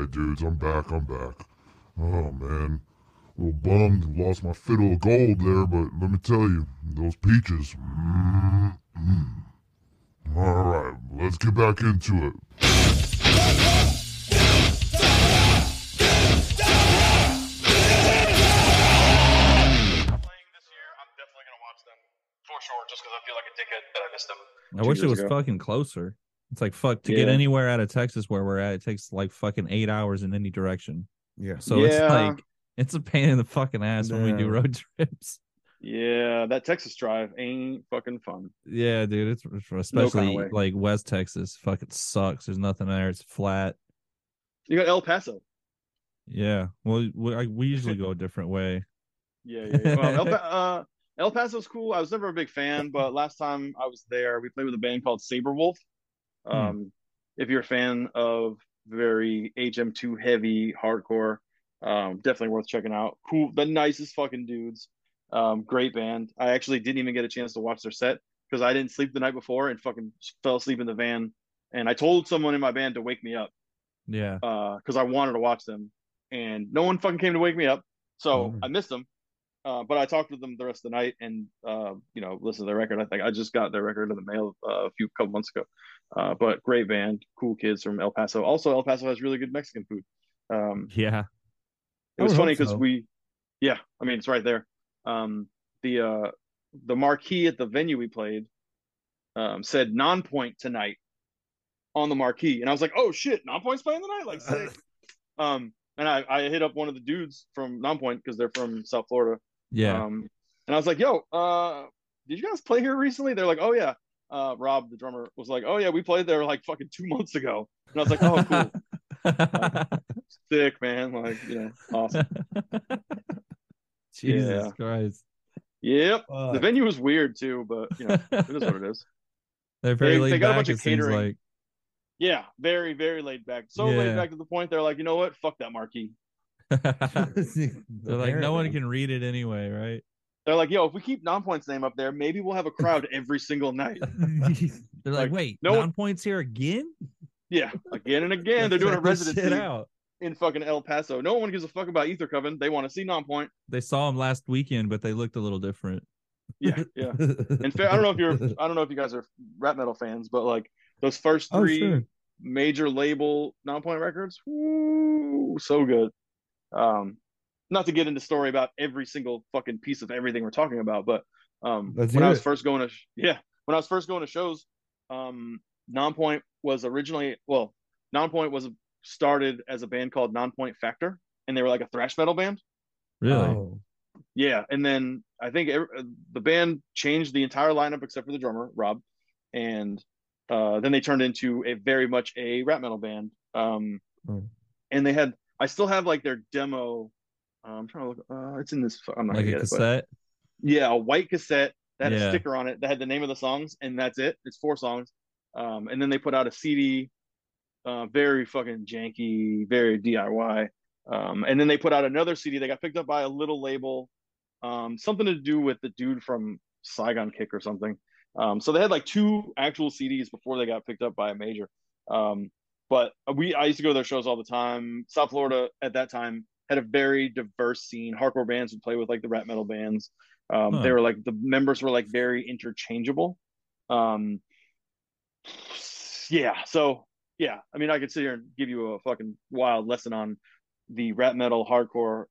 right, dudes, I'm back. I'm back. Oh man, a little bummed, lost my fiddle of gold there, but let me tell you, those peaches. Mm, mm. All right, let's get back into it. playing this year, I'm definitely gonna watch them for sure, just because I feel like a dickhead that I missed them. I wish it was ago. fucking closer. It's like fuck to get anywhere out of Texas where we're at. It takes like fucking eight hours in any direction. Yeah. So it's like it's a pain in the fucking ass when we do road trips. Yeah, that Texas drive ain't fucking fun. Yeah, dude, it's it's- especially way. like West Texas. Fucking sucks. There's nothing there. It's flat. You got El Paso. Yeah. Well, we, I, we usually go a different way. Yeah, yeah. yeah. Well, El, pa- uh, El Paso's cool. I was never a big fan, but last time I was there, we played with a band called Saberwolf. Hmm. Um, if you're a fan of very HM2 heavy hardcore, um, definitely worth checking out. Cool, the nicest fucking dudes. Um, great band. I actually didn't even get a chance to watch their set because I didn't sleep the night before and fucking fell asleep in the van. And I told someone in my band to wake me up Yeah. because I wanted to watch them, and no one fucking came to wake me up. So Mm. I missed them. Uh, but I talked with them the rest of the night, and uh, you know, listened to their record. I think I just got their record in the mail uh, a few couple months ago. Uh, but great band, cool kids from El Paso. Also, El Paso has really good Mexican food. Um, Yeah. it was funny because so. we, yeah, I mean it's right there. Um, the uh, the marquee at the venue we played um, said non-point tonight on the marquee, and I was like, oh shit, non-point's playing tonight, like sick. um, and I I hit up one of the dudes from non-point because they're from South Florida. Yeah. Um, and I was like, yo, uh, did you guys play here recently? They're like, oh yeah. Uh, Rob, the drummer, was like, oh yeah, we played there like fucking two months ago. And I was like, oh cool, sick man, like you know, awesome. Jesus Yeah. Christ. Yep. The venue was weird too, but you know, it is what it is. They're very They- laid they got a bunch of seems catering. like. Yeah, very, very laid back. So Yeah. laid back to the point they're like, you know what? Fuck that marquee. They're like, no one can read it anyway, right? They're like, yo, if we keep non-point's name up there, maybe we'll have a crowd every single night. They're like, Like, wait, no one- non points here again? Yeah, again and again. They're doing a residency out. in fucking El Paso. No one gives a fuck about Ether Coven. They want to see non-point. They saw him last weekend, but they looked a little different. Yeah, yeah. And I don't know if you're, I don't know if you guys are rap metal fans, but like those first Oh, three sure. major label non-point records, woo, so good. Um, not to get into story about every single fucking piece of everything we're talking about, but um, Let's when I was it. first going to, sh- yeah, when I was first going to shows, um, non-point was originally, well, non-point was started as a band called Non-Point Factor, and they were like a thrash metal band. Really? Oh. Yeah, and then I think every, the band changed the entire lineup except for the drummer Rob, and uh, then they turned into a very much a rap metal band. Um, Oh. and they had I still have like their demo. Uh, I'm trying to look. Uh, it's in this. I'm not like gonna a get it, cassette? yeah, a white cassette that had Yeah. a sticker on it that had the name of the songs, and that's it. It's four songs. Um, and then they put out a CD, uh, very fucking janky, very DIY. Um, and then they put out another CD. They got picked up by a little label, um, something to do with the dude from Saigon Kick or something. Um, so they had like two actual CDs before they got picked up by a major. Um, but we, I used to go to their shows all the time. South Florida at that time had a very diverse scene. Hardcore bands would play with like the rap metal bands. Um, Huh. They were like the members were like very interchangeable. Um, yeah, so yeah, I mean, I could sit here and give you a fucking wild lesson on the rap metal hardcore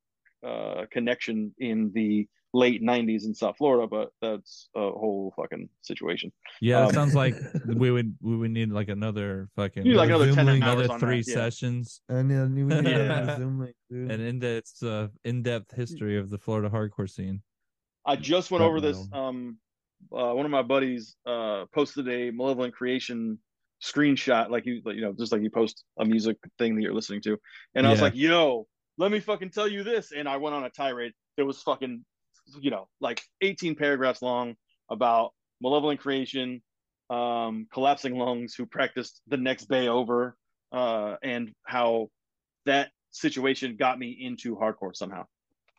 uh, connection in the late '90s in South Florida, but that's a whole fucking situation. Yeah, it Um, sounds like we would we would need like another fucking need like another Zoom 10 link. another three that. Yeah. sessions And then we need Yeah. yeah. Zoom link, dude. and in depth uh, in depth history of the Florida hardcore scene. I just went over this. Um, uh, one of my buddies uh, posted a Malevolent Creation screenshot, like you, like, you know, just like you post a music thing that you're listening to, and I was like, "Yo, let me fucking tell you this," and I went on a tirade. It was fucking, you know, like 18 paragraphs long about Malevolent Creation, um, collapsing lungs who practiced the next bay over, uh, and how that situation got me into hardcore somehow.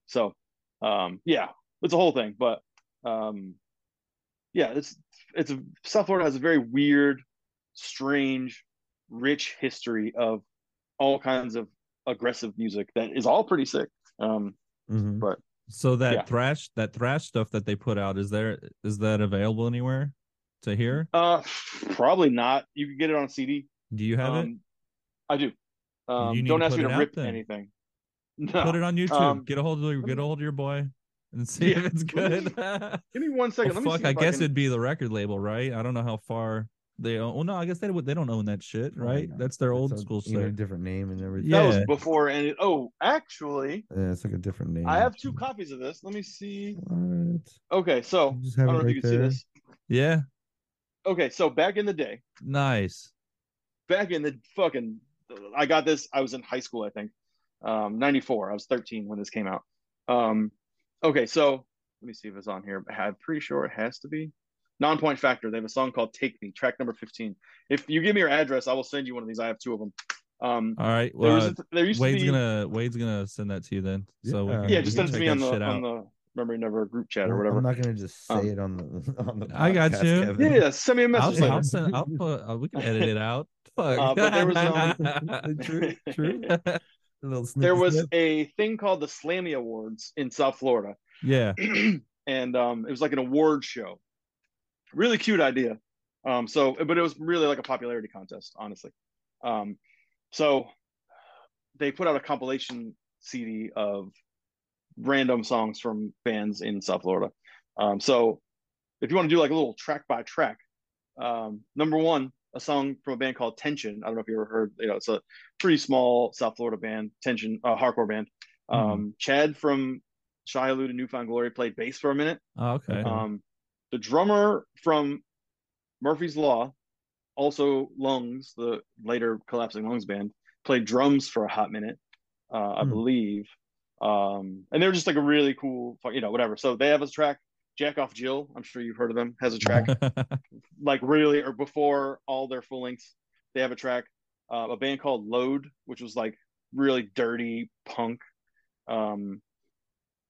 So, um, yeah, it's a whole thing, but um, yeah, it's it's a, South Florida has a very weird, strange, rich history of all kinds of aggressive music that is all pretty sick. Um, Mhm. but So that Yeah. thrash that thrash stuff that they put out is there is that available anywhere to hear? uh, probably not. You can get it on CD. Do you have it? Um, I do. Um, You don't ask me to rip then. anything. No. Put it on YouTube. um, get a hold of get a hold of your boy and see Yeah. if it's good. oh, Give me one second. Let me fuck, see I if guess can- it'd be the record label, right? I don't know how far they own. Well, no, I guess they. They don't own that shit, right? That's their It's old a- school even a stuff. different name and everything. That Yeah. was before and oh, actually, Yeah, it's like a different name. I have two copies of this. Let me see. What? Okay, so You just I have don't it know if you right can see there. this. Yeah, Okay, so back in the day, nice. back in the fucking, I got this. I was in high school, I think, um, '94. I was 13 when this came out. Um, okay, so let me see if it's on here. I'm pretty sure it has to be. Non-point factor. They have a song called "Take Me," track number 15. If you give me your address, I will send you one of these. I have two of them. Um, All right. there was a, there used Wade's to be gonna Wade's gonna send that to you then. So Yeah. can, yeah, just can send it to me on that the shit on out. the Remembering Never group chat or I'm- whatever. I'm not gonna just say Oh. it on the on the. I got you. Kevin. yeah, yeah, send me a I'll, message I'll later. send. I'll put. Uh, we can edit it out. Fuck. Uh, but there was, true, true. A there was snip. a thing called the Slammy Awards in South Florida. yeah. and um, it was like an award show. Really cute idea. Um, so, but it was really like a popularity contest, honestly. Um, so they put out a compilation CD of random songs from bands in South Florida. Um, so if you want to do like a little track by track, um, number one, a song from a band called Tension. I don't know if you ever heard. You know, it's a pretty small South Florida band, Tension, uh, hardcore band. Um, Chad from Shai Hulud and New Found Glory played bass for a minute. Oh, okay. Um, the drummer from Murphy's Law, also Lungs, the later collapsing Lungs band, played drums for a hot minute, uh, I Hmm. believe. Um, and they're just like a really cool, you know, whatever. So they have a track, Jack Off Jill. I'm sure you've heard of them. Has a track like really, or before all their full lengths. They have a track, uh, a band called Load, which was like really dirty punk. Um,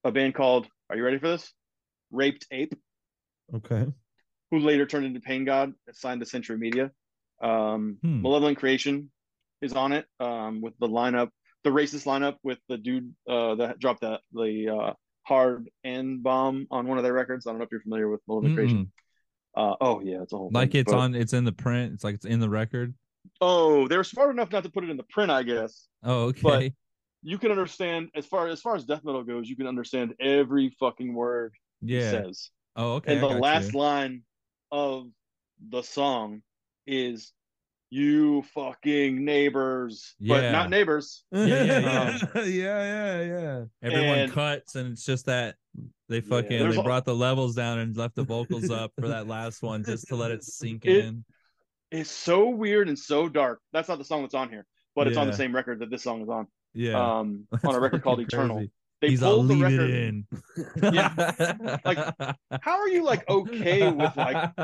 a band called, are you ready for this? Raped Ape Okay. who later turned into Pain God, signed to Century Media. Um, Hmm. Malevolent Creation is on it um, with the lineup, the racist lineup with the dude uh, that dropped the the uh, hard N bomb on one of their records. I don't know if you're familiar with Malevolent Creation. Mm-mm. Uh, oh yeah, it's a whole like thing, it's but- on. It's in the print. It's like it's in the record. Oh, they were smart enough not to put it in the print, I guess. Oh, okay. But You can understand as far as far as death metal goes. You can understand every fucking word he yeah. says. Oh, okay. and I the last you. line of the song is "You fucking neighbors," but not neighbors. Yeah, yeah, yeah, yeah, yeah. Everyone and- cuts, and it's just that they fucking There's they a- brought the levels down and left the vocals up for that last one just to let it sink It- in. It's so weird and so dark. That's not the song that's on here, but it's on the same record that this song is on. Yeah. Um, on a record called fucking Eternal. Crazy. They He's all pulled the record. it in. Yeah. Like, How are you like okay with like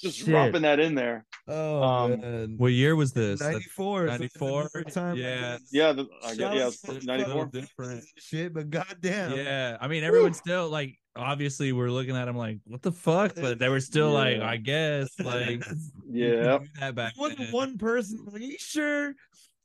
just Shit. dropping that in there? Oh Um, man. What year was this? Ninety four. 94? Time. Yeah. Yeah, the, I guess, yeah, Shout out it's to 94. different. Shit, but goddamn. Yeah, I mean, everyone's still like, obviously, we're looking at him like, what the fuck? But they were still like, I guess, like, Yeah, that back Wasn't then. one person like, you sure?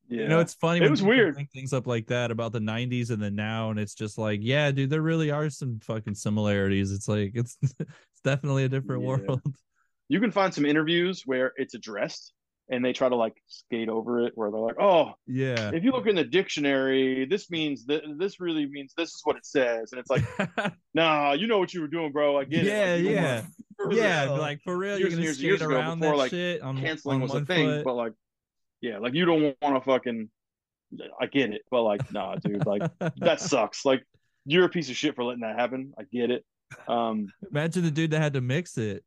Yeah. You know, it's funny. It was weird. things up like that about the '90s and the now, and it's just like, yeah, dude, there really are some fucking similarities. It's like it's it's definitely a different Yeah. world. you can find some interviews where it's addressed and they try to like skate over it where they're like oh Yeah. if you look in the dictionary this means that this really means this is what it says and it's like nah you know what you were doing bro i get Yeah, it Like, yeah. yeah, like for real, Years you're gonna skate around before, that like, shit on canceling on was a one thing foot. but like yeah like you don't want to fucking i get it but like nah dude like that sucks like you're a piece of shit for letting that happen i get it um Imagine the dude that had to mix it.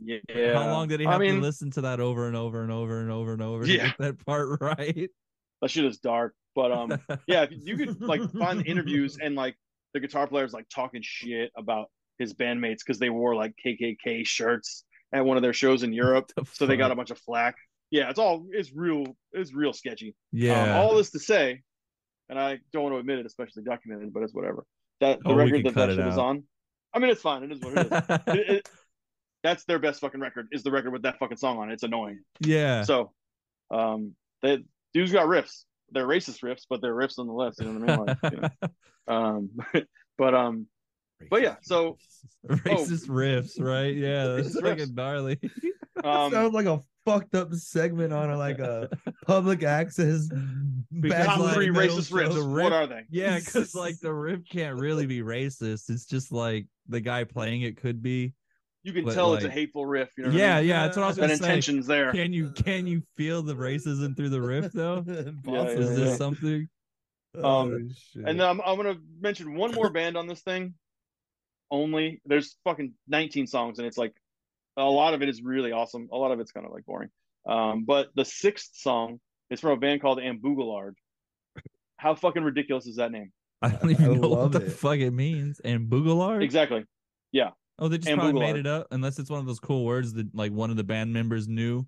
yeah How long did he I have to listen to that over and over and over and over and over to Yeah. get that part right? that shit is dark but um yeah if you could like find the interviews and like the guitar players like talking shit about his bandmates because they wore like kkk shirts at one of their shows in europe The so they got a bunch of flack yeah it's all it's real it's real sketchy yeah. um, all this to say and i don't want to admit it especially documented but it's whatever that the Oh, record can that cut that it shit is on i mean it's fine it is what it is It- it- that's their best fucking record is the record with that fucking song on it it's annoying yeah. so um the dudes got riffs they're racist riffs, but they're riffs nonetheless. You know what I mean? Like, you know. Um, but um, But yeah, so- Racist riffs, right? Yeah, that's fucking riffs. gnarly. um, sounds like a fucked up segment on a, like a public access Because, top three racist show, riffs. the What are they? yeah, because like the riff can't really be racist. It's just like the guy playing it could be. You can But, tell it's a hateful riff. You know what I Yeah, mean? yeah, that's what I was gonna say. intention's there. Can you can you feel the racism through the riff though? Yeah, Is yeah, this yeah. something? Um, And then I'm, I'm gonna mention one more band on this thing. Only there's fucking 19 songs, and it's like a lot of it is really awesome. A lot of it's kind of like boring. Um, but the sixth song is from a band called Amboog-a-Lard. How fucking ridiculous is that name? I don't I even know what the it. fuck it means. And Boogalard? Exactly. Oh, they just And probably made it up, unless it's one of those cool words that like one of the band members knew.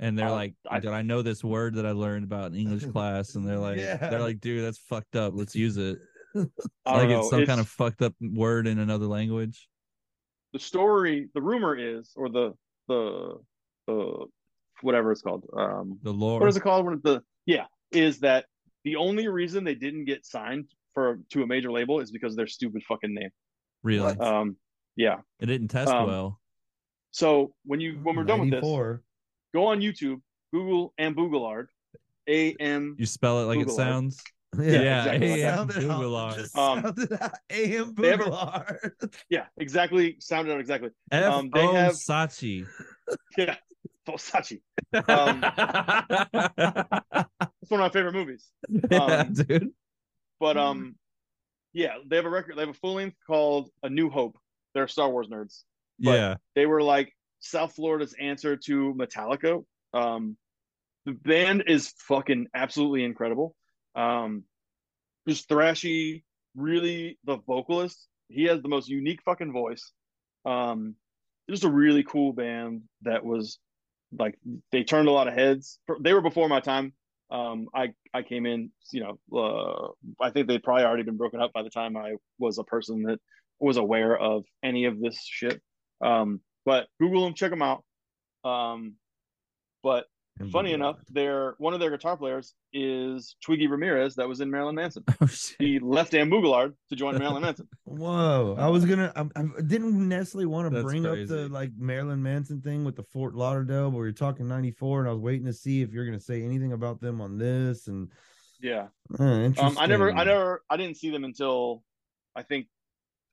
And they're Uh, like, I- did I know this word that I learned about in English class? And they're like, Yeah. they're like, dude, that's fucked up. Let's use it. Like don't it's know. some kind of fucked up word in another language. The story. The rumor is, or the the the whatever it's called. Um, The lore. what is it called? When the yeah is that the only reason they didn't get signed for to a major label is because of their stupid fucking name. Really? Um, yeah. It didn't test Um, well. So when you when we're done with this, 94. go on YouTube, Google and Amboog-a-Lard, A M. You spell it like it sounds. Yeah, Yeah, exactly AM Sounded out- Boogalard. just Um, AM they have. Yeah, exactly. Sounded out exactly. F Um, they have- Sachi. Yeah, Sachi. Um, It's one of my favorite movies. yeah, um, dude. But um, yeah, they have a record. They have a full length called A New Hope. They're Star Wars nerds. but- Yeah. They were like South Florida's answer to Metallica. Um, the band is fucking absolutely incredible. Um, just thrashy, really the vocalist. He has the most unique fucking voice. Um, just a really cool band that was like they turned a lot of heads. They were before my time. Um, I I came in, you know, uh, I think they'd probably already been broken up by the time I was a person that was aware of any of this shit. Um, but Google them, check them out. Um, but funny enough, their one of their guitar players is Twiggy Ramirez, that was in Marilyn Manson. Oh shit. He left Amboog-a-Lard to join Marilyn Manson. Whoa! I was gonna. I, I didn't necessarily want to That's bring up the like Marilyn Manson thing with the Fort Lauderdale, but we were talking '94, and I was waiting to see if you're gonna say anything about them on this. And Yeah. uh, Um, I never, I never, I didn't see them until I think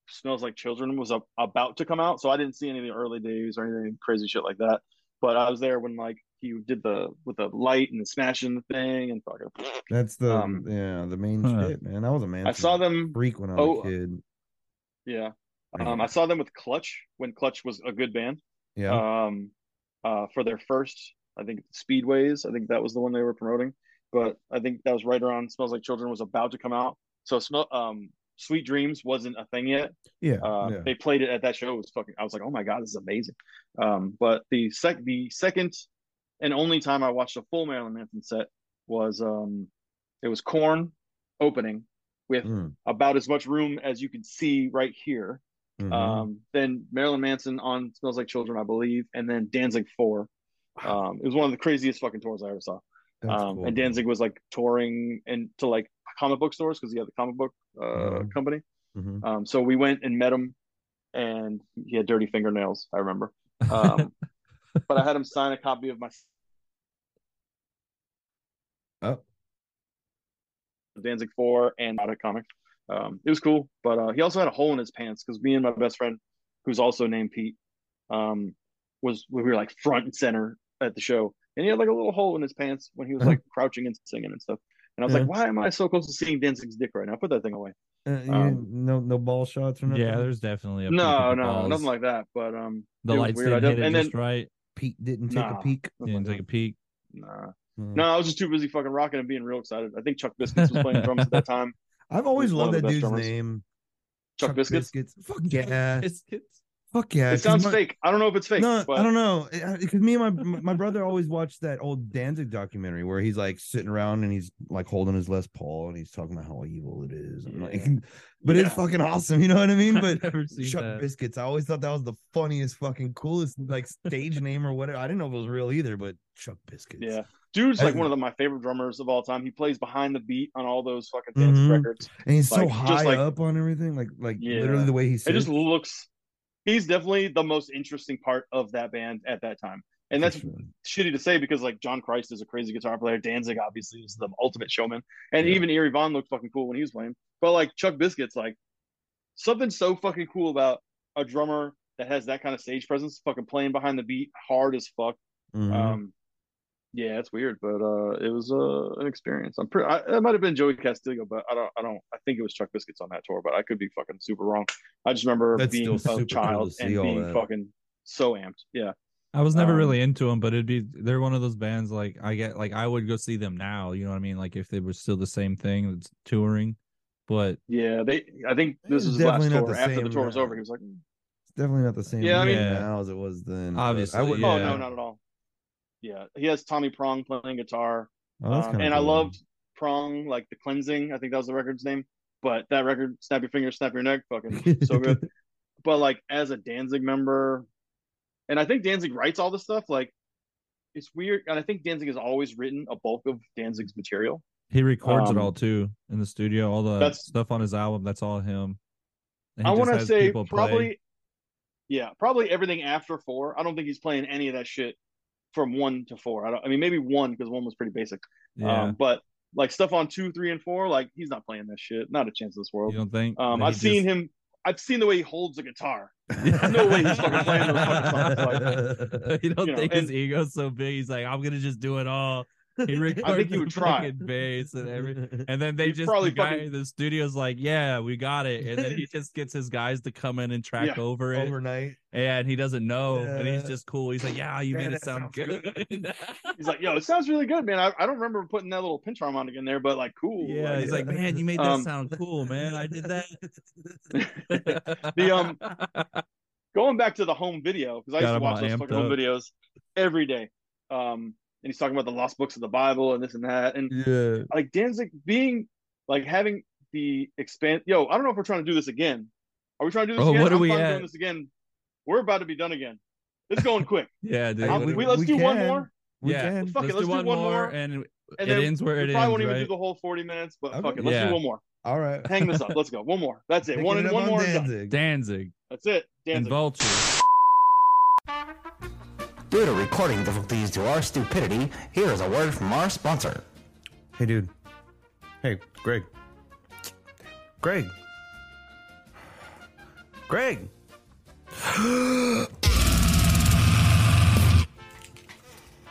"Smells Like Children" was up, about to come out, so I didn't see any of the early days or anything crazy shit like that. But I was there when like he did the with the light and the smashing the thing and fucking. That's the um, yeah the main Huh. shit, man. I was a man. I saw them. freak when I was oh, a kid. Yeah. Um, I saw them with Clutch when Clutch was a good band. Yeah, Um, uh, for their first, I think Speedways. I think that was the one they were promoting. But I think that was right around "Smells Like Children" was about to come out. So smell, um, "Sweet Dreams" wasn't a thing yet. yeah, Uh, yeah. They played it at that show. It was fucking. I was like, oh my god, this is amazing. Um, but the sec, the second and only time I watched a full Marilyn Manson set was um, it was Korn opening with Mm, about as much room as you could see right here. mhm. Um, then Marilyn Manson on Smells Like Children, I believe, and then Danzig Four. Um, it was one of the craziest fucking tours I ever saw. That's um, cool, and man. Danzig was like touring into like comic book stores because he had the comic book uh, Mhm. company. Mhm. Um, so we went and met him, and he had dirty fingernails. I remember. Um, but I had him sign a copy of my Oh, Danzig Four and out of comic. Um, it was cool, but uh, he also had a hole in his pants because me and my best friend, who's also named Pete, um, was we were like front and center at the show, and he had like a little hole in his pants when he was like crouching and singing and stuff. And I was Yeah. like, why am I so close to seeing Danzig's dick right now? Put that thing away. Uh, you Um, no, no ball shots or nothing. Yeah, there's definitely a No, no, balls. nothing like that. But um, the lights weird. Didn't hit it and just then right. Pete didn't take Nah. a peek. nothing didn't like take a peek. nah. Mm. No, I was just too busy fucking rocking and being real excited. I think Chuck Biscuits was playing drums at that time. I've always loved that dude's drummers. name. Chuck, Biscuits. Fuck yeah. Biscuits. Fuck yeah. It sounds my- fake. I don't know if it's fake. No, but I don't know. Because me and my my brother always watched that old Danzig documentary where he's like sitting around and he's like holding his Les Paul and he's talking about how evil it is. And like, but Yeah. it's fucking awesome. You know what I mean? But Chuck that. Biscuits, I always thought that was the funniest, fucking coolest like stage name or whatever. I didn't know if it was real either, but Chuck Biscuits. Yeah. Dude's like one of the, my favorite drummers of all time. He plays behind the beat on all those fucking dance Mhm. records. and he's so like, just high like- up on everything, like like Yeah. literally the way he It just looks. He's definitely the most interesting part of that band at that time, and that's sure. shitty to say because like John Christ is a crazy guitar player. Danzig obviously is the ultimate showman, and Yeah. even Eerie Von looked fucking cool when he was playing. But like Chuck Biscuit's like something so fucking cool about a drummer that has that kind of stage presence, fucking playing behind the beat, hard as fuck. Mhm. Um, yeah, it's weird, but uh, it was uh, an experience. I'm pretty. I, it might have been Joey Castillo, but I don't. I don't. I think it was Chuck Biscuits on that tour, but I could be fucking super wrong. I just remember That's being a child to and being fucking so amped. Yeah. I was never Um, really into them, but it'd be they're one of those bands like I get like I would go see them now. You know what I mean? Like if they were still the same thing, it's touring. But Yeah, they. I think this his last tour. the After the tour was over, he was like, "Mm, It's definitely not the same Yeah, I mean- now as it was then. Obviously, I would. yeah. "Oh no, not at all." Yeah, he has Tommy Prong playing guitar, Oh, um, and I loved Prong, like the cleansing. I think that was the record's name. But that record, "Snap Your Fingers, Snap Your Neck," fucking so good. but like as a Danzig member, and I think Danzig writes all this stuff. Like it's weird, and I think Danzig has always written a bulk of Danzig's material. he records Um, it all too in the studio. All the stuff on his album, that's all him. I want to say people play. probably, yeah, probably everything after four. I don't think he's playing any of that shit from one to four. I don't. I mean, maybe one because one was pretty basic. Yeah, Um, but like stuff on two, three, and four, like he's not playing this shit. Not a chance in this world. you don't think? Um, I've seen just- him. I've seen the way he holds a guitar. There's no way he's fucking playing those fucking songs, you don't you know, think his ego's so big? He's like, I'm gonna just do it all. He records I think he the would try. bass and everything. And then they He'd just probably the guy fucking- the studio's like, yeah, we got it. And then he just gets his guys to come in and track Yeah. over it. Overnight. And he doesn't know. And he's just cool. He's like, yeah, you Man, made it sound sounds good. He's like, "Yo, it sounds really good, man. I, I don't remember putting that little pinch harmonic in there, but like, cool." yeah, he's like, man, you made that Um, sound cool, man. I did that. The, um, going back to the home video because I used to watch those amped fucking home videos every day. Um, and he's talking about the lost books of the Bible and this and that, and Yeah. like Danzig being like having the expand. Yo, I don't know if we're trying to do this again. Are we trying to do this Oh, again? what are I'm we at? doing this again? We're about to be done again. It's going quick. yeah, dude. Um, we- we, let's we do one more, We yeah, can. Fuck it, let's, do one, more, and, and it then ends where we it probably ends, won't even right? do the whole forty minutes. But Okay. fuck it, let's Yeah. do one more. All right. Hang this up. Let's go. One more. That's it. Picking One it and one on more. and done. Danzig. Danzig That's it. and Danzig. Vulture. Due to recording difficulties to our stupidity, here is a word from our sponsor. Hey, dude. Hey, Greg. Greg. Greg.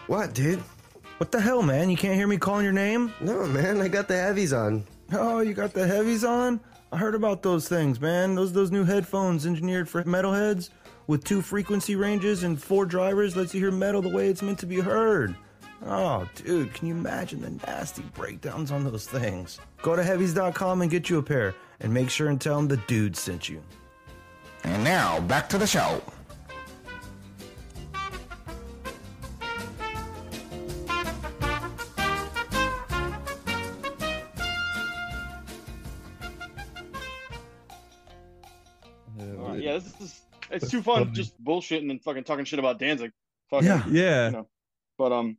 What, dude? What the hell, man? You can't hear me calling your name? No, man, I got the heavies on. Oh, you got the heavies on? I heard about those things, man. Those those new headphones engineered for metalheads with two frequency ranges and four drivers lets you hear metal the way it's meant to be heard. Oh, dude, can you imagine the nasty breakdowns on those things? Go to heavies.com and get you a pair and make sure and tell them the dude sent you. And now, back to the show. It's too fun just bullshitting and fucking talking shit about Danzig. Fucking, Yeah. Yeah. You know. But um,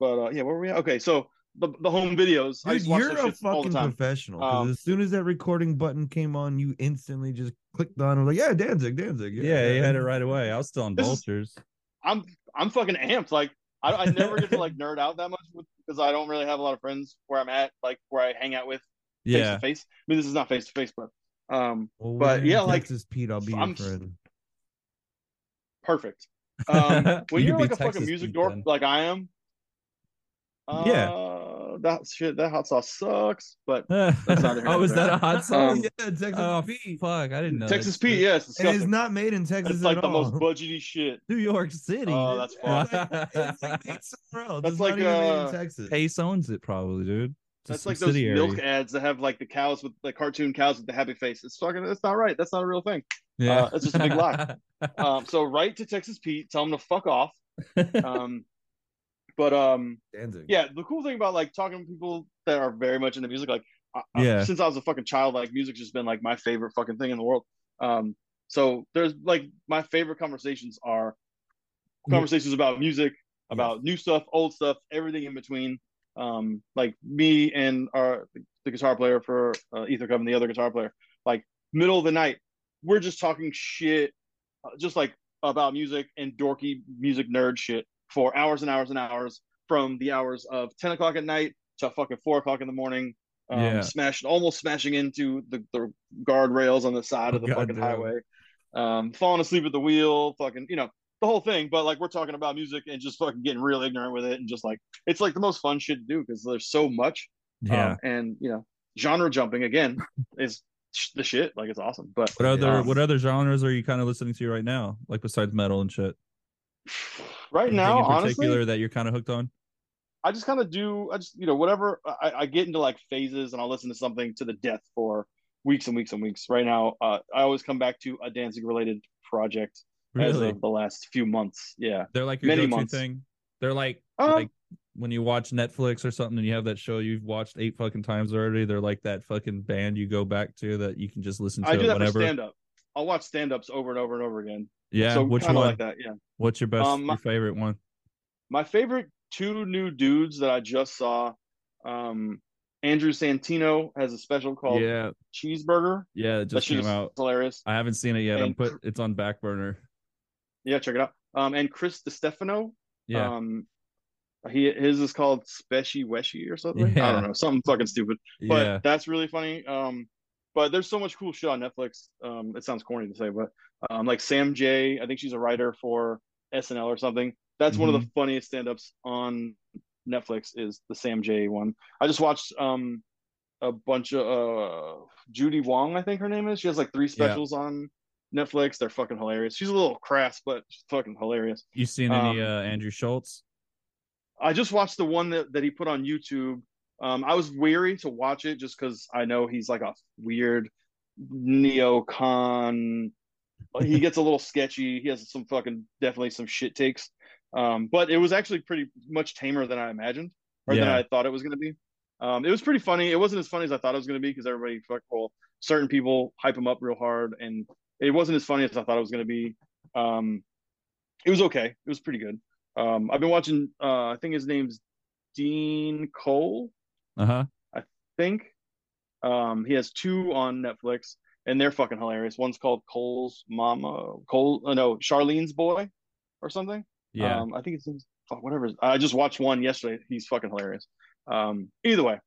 but uh, yeah, where were we at? Okay, so the the home videos. I Dude, used to you're those a shit all the fucking time. professional. 'cause Um, as soon as that recording button came on, you instantly just clicked on and was like, yeah, Danzig, Danzig. Yeah, yeah he had it right away. I was still on This is- Vultures. I'm I'm fucking amped. Like I I never get to like nerd out that much because I don't really have a lot of friends where I'm at, like where I hang out with face Yeah. to face. I mean, this is not face to face, but um, Well, But, you're yeah, like, Texas Pete, I'll be I'm, friend. perfect. Um, when You you're like be a fucking music Pete dork then. like I am, uh, Yeah. that shit, that hot sauce sucks. But oh, neither here nor is that a hot sauce? Um, yeah, Texas oh, Pete. fuck. I didn't know. Texas Pete, shit. yeah, it's It is not made in Texas it's like at the all. most budgety shit. New York City. Oh, that's It's fine. like- it's like made somewhere else. That's It's like, not even made uh, in Texas. Pace owns it probably, dude. It's a That's like those milk ads that have like the cows with the cartoon cows with the happy face. It's fucking. That's not right. That's not a real thing. Yeah, uh, it's just a big lie. Um, so write to Texas Pete, tell him to fuck off. Um, but um, Danzig. yeah, the cool thing about like talking to people that are very much into music, like I- I- Yeah. since I was a fucking child, like music's just been like my favorite fucking thing in the world. Um, so there's like my favorite conversations are conversations about music about new stuff, old stuff, everything in between. Um, like me and our the guitar player for uh, Ether Coven and the other guitar player, like middle of the night, we're just talking shit, uh, just like about music and dorky music nerd shit for hours and hours and hours from the hours of 10 o'clock at night to fucking four o'clock in the morning. Um, Yeah. smashing, almost smashing into the, the guardrails on the side of the fucking Goddamn. highway. Um, falling asleep at the wheel, fucking, you know, the whole thing. But like, we're talking about music and just fucking getting real ignorant with it, and just like, it's like the most fun shit to do because there's so much. Yeah. Um, and you know, genre jumping again is the shit. Like, it's awesome. But what other um, what other genres are you kind of listening to right now? Like besides metal and shit. right Anything now, in honestly, particular that you're kind of hooked on? I just kind of do. I just you know whatever. I, I get into like phases, and I'll listen to something to the death for weeks and weeks and weeks. Right now, uh, I always come back to a dancing related project Really? the last few months. Yeah. They're like your many go-to months. thing. They're like Um, like when you watch Netflix or something and you have that show you've watched eight fucking times already. They're like that fucking band you go back to that you can just listen to I do that for stand up. I'll watch stand ups over and over and over again. yeah, so which one? like that. Yeah. What's your best, Um, my- your favorite one? My favorite two new dudes that I just saw. Um, Andrew Santino has a special called Yeah, Cheeseburger. yeah, it just came out. hilarious. I haven't seen it yet. I'm put it's on back burner. Yeah, check it out. Um, and Chris Distefano. Yeah, Um, he his is called Speshy Weshy or something. I don't know, something fucking stupid. But yeah, that's really funny. Um, but there's so much cool shit on Netflix. Um, it sounds corny to say, but um, like Sam Jay, I think she's a writer for SNL or something. That's one of Mm-hmm. the funniest stand-ups on Netflix is the Sam Jay one. I just watched um a bunch of uh Judy Wong, I think her name is. She has like three specials on Netflix. They're fucking hilarious. She's a little crass, but fucking hilarious. you seen any um, uh Andrew Schulz? I just watched the one that, that he put on YouTube. Um, I was weary to watch it just because I know he's like a weird neocon. He gets a little sketchy. He has some fucking definitely some shit takes. Um, but it was actually pretty much tamer than I imagined or than I thought it was going to be. Um, it was pretty funny. It wasn't as funny as I thought it was going to be because everybody, fuck, well, certain people hype him up real hard, and it wasn't as funny as I thought it was going to be. Um, it was okay. It was pretty good. Um, I've been watching. Uh, I think his name's Dean Cole. Uh huh. I think um, he has two on Netflix, and they're fucking hilarious. One's called Cole's Mama, Cole. Uh, no, Charlene's Boy, or something. Yeah. Um, I think it's fuck, whatever. I just watched one yesterday. He's fucking hilarious. Um, either way.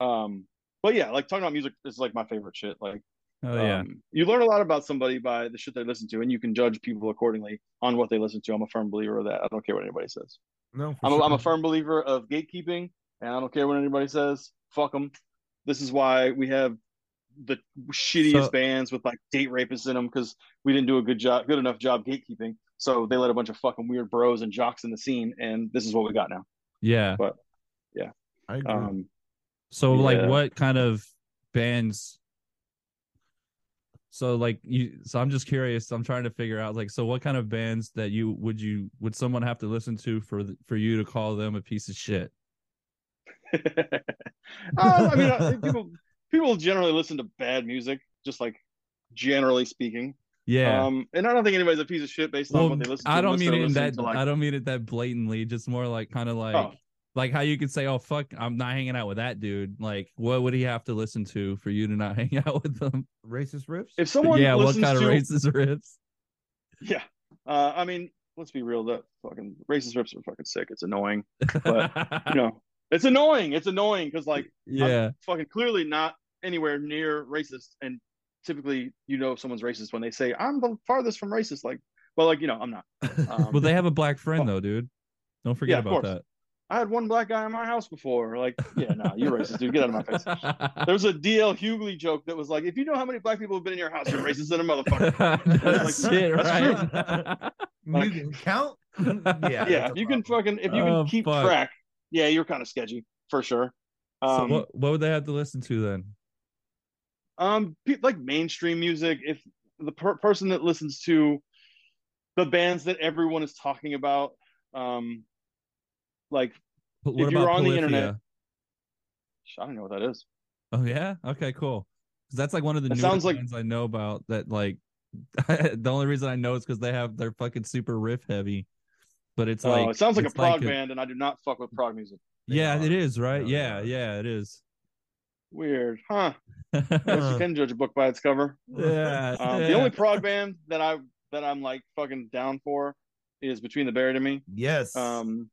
Um, but yeah, like talking about music is like my favorite shit. Like, oh yeah. um, you learn a lot about somebody by the shit they listen to, and you can judge people accordingly on what they listen to. I'm a firm believer of that. I don't care what anybody says. No, I'm a, I'm a firm believer of gatekeeping, and I don't care what anybody says. Fuck them. This is why we have the shittiest So- bands with like date rapists in them because we didn't do a good job, good enough job gatekeeping. So they let a bunch of fucking weird bros and jocks in the scene, and this is what we got now. yeah. but yeah, I agree. Um, So like what kind of bands so like you so I'm just curious I'm trying to figure out like so what kind of bands that you would you would someone have to listen to for for you to call them a piece of shit uh, I mean, people people generally listen to bad music, just like generally speaking. yeah Um, and I don't think anybody's a piece of shit based on well what they listen to. I don't mean it in that like, I don't mean it that blatantly just more like kind of like Oh. Like how you could say oh fuck I'm not hanging out with that dude like what would he have to listen to for you to not hang out with them Racist riffs. if someone yeah what listens kind of racist riffs Yeah. Uh, I mean, let's be real. That fucking racist rips are fucking sick. It's annoying. But, You know, it's annoying. It's annoying because like yeah I'm fucking clearly not anywhere near racist. And typically, you know, if someone's racist when they say I'm the farthest from racist. Like, well, like you know, I'm not. Um, well they have a black friend well- though dude don't forget Yeah, about course. that I had one black guy in my house before. Like, yeah, no, you're racist, dude. Get out of my face. There was a DL Hughley joke that was like, if you know how many black people have been in your house, you're racist than a motherfucker. That's like, it, that's right? you can count. yeah, yeah, if a you can fucking if you can Oh, keep fuck. track, yeah, you're kind of sketchy for sure. so Um, what what would they have to listen to then? um, pe- like mainstream music. If the per- person that listens to the bands that everyone is talking about, um, like What if you're on the internet- I don't know what that is. Oh yeah, okay, cool. Because that's like one of the sounds like- bands I know about. That like the only reason I know is because they have they're fucking super riff heavy. but it's oh, like it sounds like a prog band, and I do not fuck with prog music. Yeah, it is right. Yeah, yeah, it is. Weird, huh? You can judge a book by its cover. yeah, Um, The only prog band that I that I'm like fucking down for is Between the Buried and Me. Yes. Um,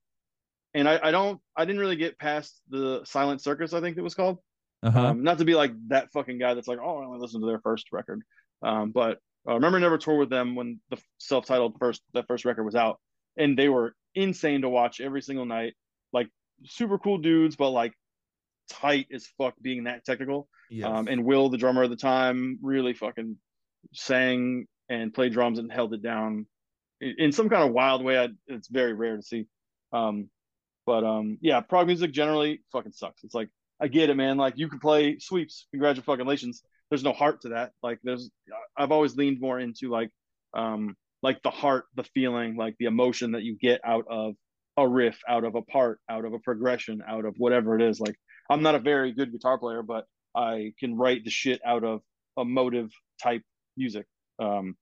and I, I don't I didn't really get past the Silent Circus. I think it was called. uh-huh. Um, not to be like that fucking guy that's like, oh, I only listened to their first record. Um, but uh, remember, never toured with them when the self-titled first that first record was out, and they were insane to watch every single night. Like super cool dudes, but like tight as fuck being that technical. yes. Um, and Will, the drummer at the time, really fucking sang and played drums and held it down in, in some kind of wild way. I, it's very rare to see. Um, but um, yeah, prog music generally fucking sucks. It's like I get it, man. Like you can play sweeps. Congratulations. There's no heart to that. Like there's, I've always leaned more into like, um, like the heart, the feeling, like the emotion that you get out of a riff, out of a part, out of a progression, out of whatever it is. Like I'm not a very good guitar player, but I can write the shit out of emotive type music. Um,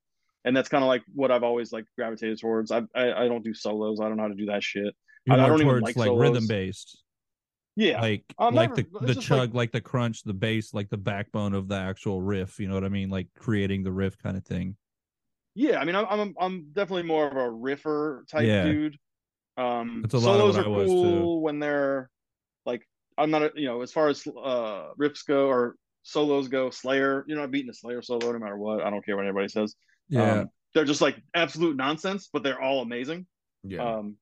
and that's kind of like what I've always like gravitated towards. I, I I don't do solos. I don't know how to do that shit. You're I more don't even towards like like rhythm based, Yeah, like I'm like never- the the chug, like- like... the crunch, the bass, like the backbone of the actual riff. You know what I mean? Like creating the riff kind of thing. yeah. I mean, I'm I'm I'm definitely more of a riffer type Yeah. dude. Um, That's a lot of solos what are I was, too. cool when they're like I'm not a, you know as far as uh riffs go or solos go. Slayer, you're not beating a Slayer solo no matter what. I don't care what anybody says. Yeah, Um, they're just like absolute nonsense, but they're all amazing. yeah. Um,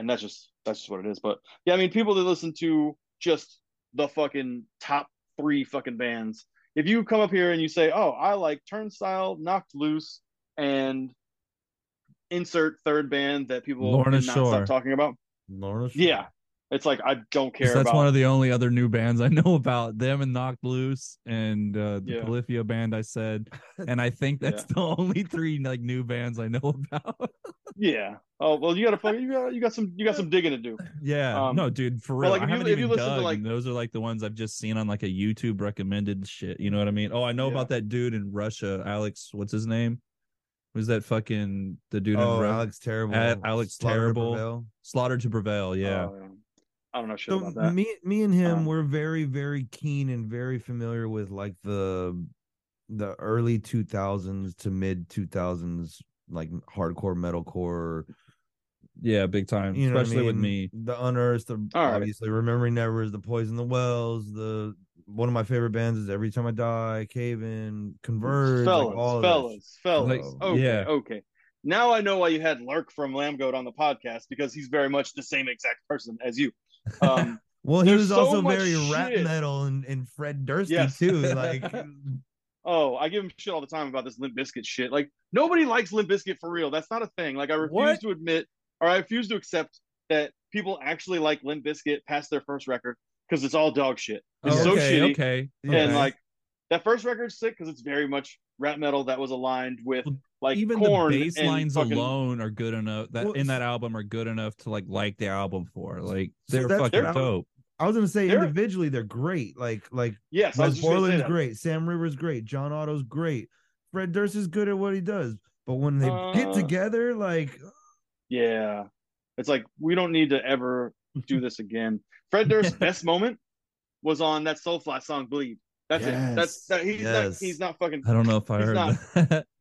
and that's just that's just what it is. But yeah, I mean, people that listen to just the fucking top three fucking bands. If you come up here and you say, "Oh, I like Turnstile, Knocked Loose, and insert third band that people Lorna cannot Shore. stop talking about," Lorna Shore. yeah, it's like I don't care that's about. one of the only other new bands I know about. Them and Knocked Loose and uh, the Yeah. Polyphia band I said, and I think that's the only three like new bands I know about. yeah. Oh well, you got to fucking you got you got some you got some digging to do. yeah, Um, no, dude, for real. like, I if you- haven't if you even listen to, like- those are like the ones I've just seen on like a YouTube recommended shit. You know what I mean? Oh, I know Yeah. about that dude in Russia, Alex. What's his name? Was that fucking the dude Oh, in Ru- Alex Terrible. A- Alex Slaughter to Terrible. Prevail. Slaughter to Prevail? Yeah. Oh, I don't know shit So about that. me, me and him, Um, we're very, very keen and very familiar with like the the early two thousands to mid two thousands, like hardcore metalcore. yeah, big time. You know, I Especially with me. the Unearthed, the All right. obviously remembering nevers, the poison the wells, the one of my favorite bands is Every Time I Die, Cave In, Converge, fellas, like all of that fellas, fellas. Like, okay, yeah. okay. Now I know why you had Lurk from Lambgoat on the podcast because he's very much the same exact person as you. Um, Well, he was so also very rap metal and, and Fred Durst Yes. too. Like oh, I give him shit all the time about this Limp Bizkit shit. Like nobody likes Limp Bizkit for real. That's not a thing. Like I refuse What? to admit or I refuse to accept that people actually like Limp Bizkit past their first record because it's all dog shit. It's Oh, so okay, shitty. okay. And okay. like that first record's sick because it's very much rap metal that was aligned with like even the Korn bass lines fucking- alone are good enough that Well, in that album are good enough to like like the album for like they're that's- fucking They're- dope I was gonna say They're- individually they're great. Like like Yes, I was Wes just gonna say Borland's great, Sam Rivers great, John Otto's great, Fred Durst is good at what he does. But when they get Uh, together, like Yeah. It's like we don't need to ever do this again. Fred Durst's best moment was on that Soulfly song "Bleed." That's it. That's Yes, that. He's yes. not. He's not fucking. i don't know if i He's heard not- that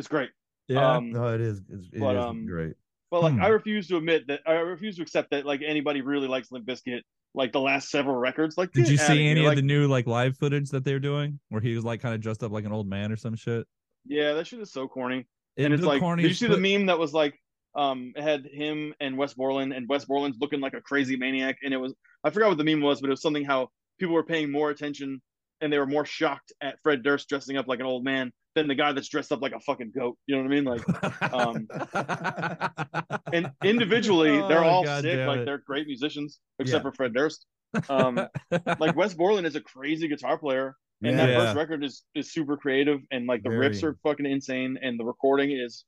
It's great. yeah Um, no, it is. It's, it but, is um, great. but like, Hmm. I refuse to admit that. I refuse to accept that. Like anybody really likes Limp Bizkit. Like the last several records. Like, did you see any Like, of the new like live footage that they're doing where he was like kind of dressed up like an old man or some shit Yeah, that shit is so corny. It and it's like, corny did you see fuck. the meme that was like, um, it had him and Wes Borland, and Wes Borland's looking like a crazy maniac, and it was I forgot what the meme was, but it was something how people were paying more attention and they were more shocked at Fred Durst dressing up like an old man than the guy that's dressed up like a fucking goat. You know what I mean? Like, um, and individually they're Oh, all God sick, like it. they're great musicians, except Yeah. for Fred Durst. Um, like Wes Borland is a crazy guitar player, and that Yeah. first record is is super creative, and like the riffs are fucking insane, and the recording is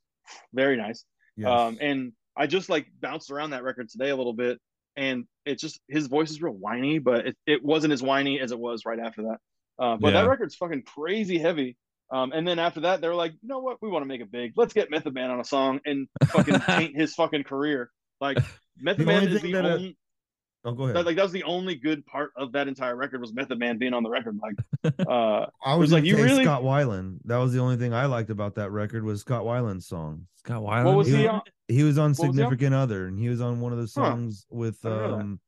very nice. Yes. Um, and I just like bounced around that record today a little bit, and it's just his voice is real whiny, but it, it wasn't as whiny as it was right after that. Uh, but Yeah. that record's fucking crazy heavy. Um, and then after that, they were like, you know what? We want to make it big. Let's get Method Man on a song and fucking taint his fucking career. Like Method Man is the that, uh, only Oh, go ahead. that, like that was the only good part of that entire record was Method Man being on the record. Like, uh, I was was like, like, you you really- Scott Weiland. That was the only thing I liked about that record was Scott Weiland's song. Scott Weiland. what was he he was- on? He was on was he on? Significant Other, and he was on one of the Huh. songs with I didn't know that. um,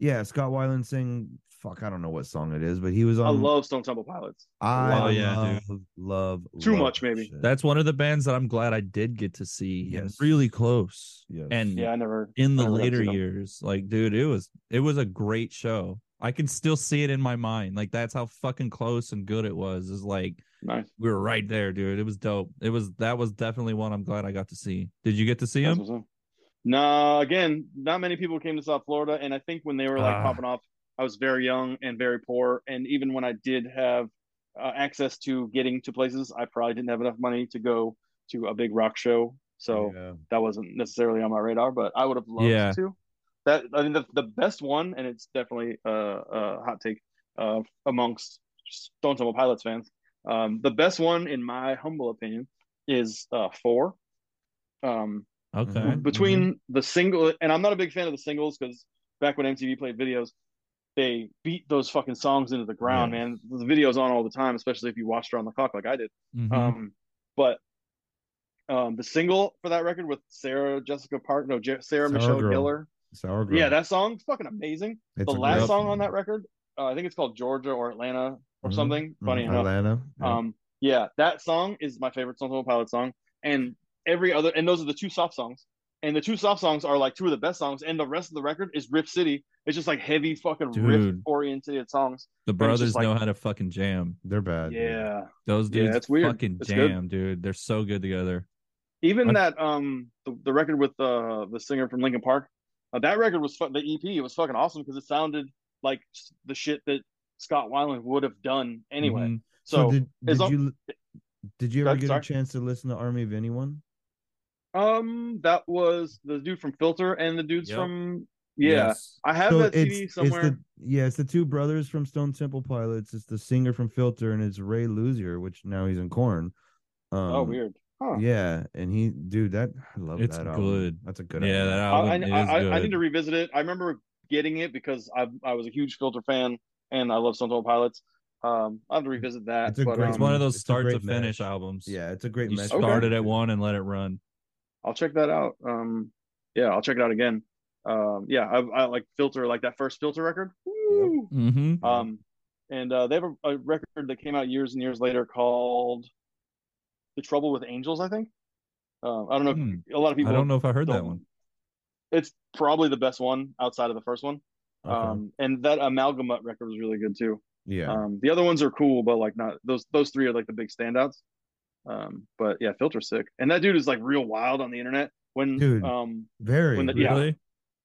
yeah, Scott Weiland sing. Fuck, I don't know what song it is, but he was on. I love Stone Temple Pilots. I Oh, yeah, love, dude. love, Too love much, maybe. shit. That's one of the bands that I'm glad I did get to see. Yes. really close. Yes. And Yeah, I never. in the never later years, like, dude, it was it was a great show. I can still see it in my mind. Like that's how fucking close and good it was. Is like Nice. we were right there, dude. It was dope. It was that was definitely one I'm glad I got to see. Did you get to see That's him? what's up. No, again, not many people came to South Florida, and I think when they were like Ah. popping off, I was very young and very poor, and even when I did have uh, access to getting to places, I probably didn't have enough money to go to a big rock show, so Yeah. that wasn't necessarily on my radar. But I would have loved Yeah. to. That I think the, the best one, and it's definitely a, a hot take uh, amongst Stone Temple Pilots fans. Um, the best one, in my humble opinion, is uh, four. Um, Okay. Mhm. between the single and I'm not a big fan of the singles because back when MTV played videos, they beat those fucking songs into the ground, Yeah. man. The videos on all the time, especially if you watched her on the clock like I did. Mhm. Um, but um, the single for that record with Sarah Jessica Park, no, Sarah Sour Michelle Girl. Gellar. Sour Girl. Yeah, that song's fucking amazing. It's the last song on that record, uh, I think it's called Georgia or Atlanta or Mhm. something. Funny Mhm, enough, Atlanta. yeah. um, yeah, that song is my favorite Stone Temple Pilots song, and every other, and those are the two soft songs, and the two soft songs are like two of the best songs, and the rest of the record is Riff City. It's just like heavy fucking riff oriented songs. the brothers like- know how to fucking jam. They're bad. dude. Yeah, Those Yeah, dudes it's weird. fucking It's good. jam, dude. They're so good together. even I- that um the, the record with uh the singer from Linkin Park, uh, that record was fu- the EP. It was fucking awesome because it sounded like the shit that Scott Weiland would have done anyway. Mhm. So, did, did long- you did you ever get sorry. a chance to listen to Army of Anyone? Um, that was the dude from Filter and the dudes Yep. from yeah. Yes. I have So that CD somewhere. It's the, yeah, it's the two brothers from Stone Temple Pilots. It's the singer from Filter, and it's Ray Luzier, which now he's in Korn. Um, oh, weird. Huh. Yeah, and he, dude, that I love It's that album. good. That's a good. yeah, album. that I, album is I, I, good. I need to revisit it. I remember getting it because I I was a huge Filter fan and I love Stone Temple Pilots. Um, I have to revisit that. It's a but, great um, it's one of those start to finish match. albums. Yeah, it's a great. You mesh. started at one and let it run. I'll check that out. Um, yeah, I'll check it out again. Um, yeah, I, I like Filter, like that first Filter record. Woo! Mm-hmm. Um, and uh, they have a, a record that came out years and years later called "The Trouble with Angels." I think. Uh, I don't know. Hmm. If, a lot of people. I don't know if I heard that one. It's probably the best one outside of the first one. Okay. Um, and that Amalgamut record was really good too. yeah, Um, the other ones are cool, but like not those. Those three are like the big standouts. Um, but yeah, Filter sick, and that dude is like real wild on the internet. When Dude. um, very. when the- yeah.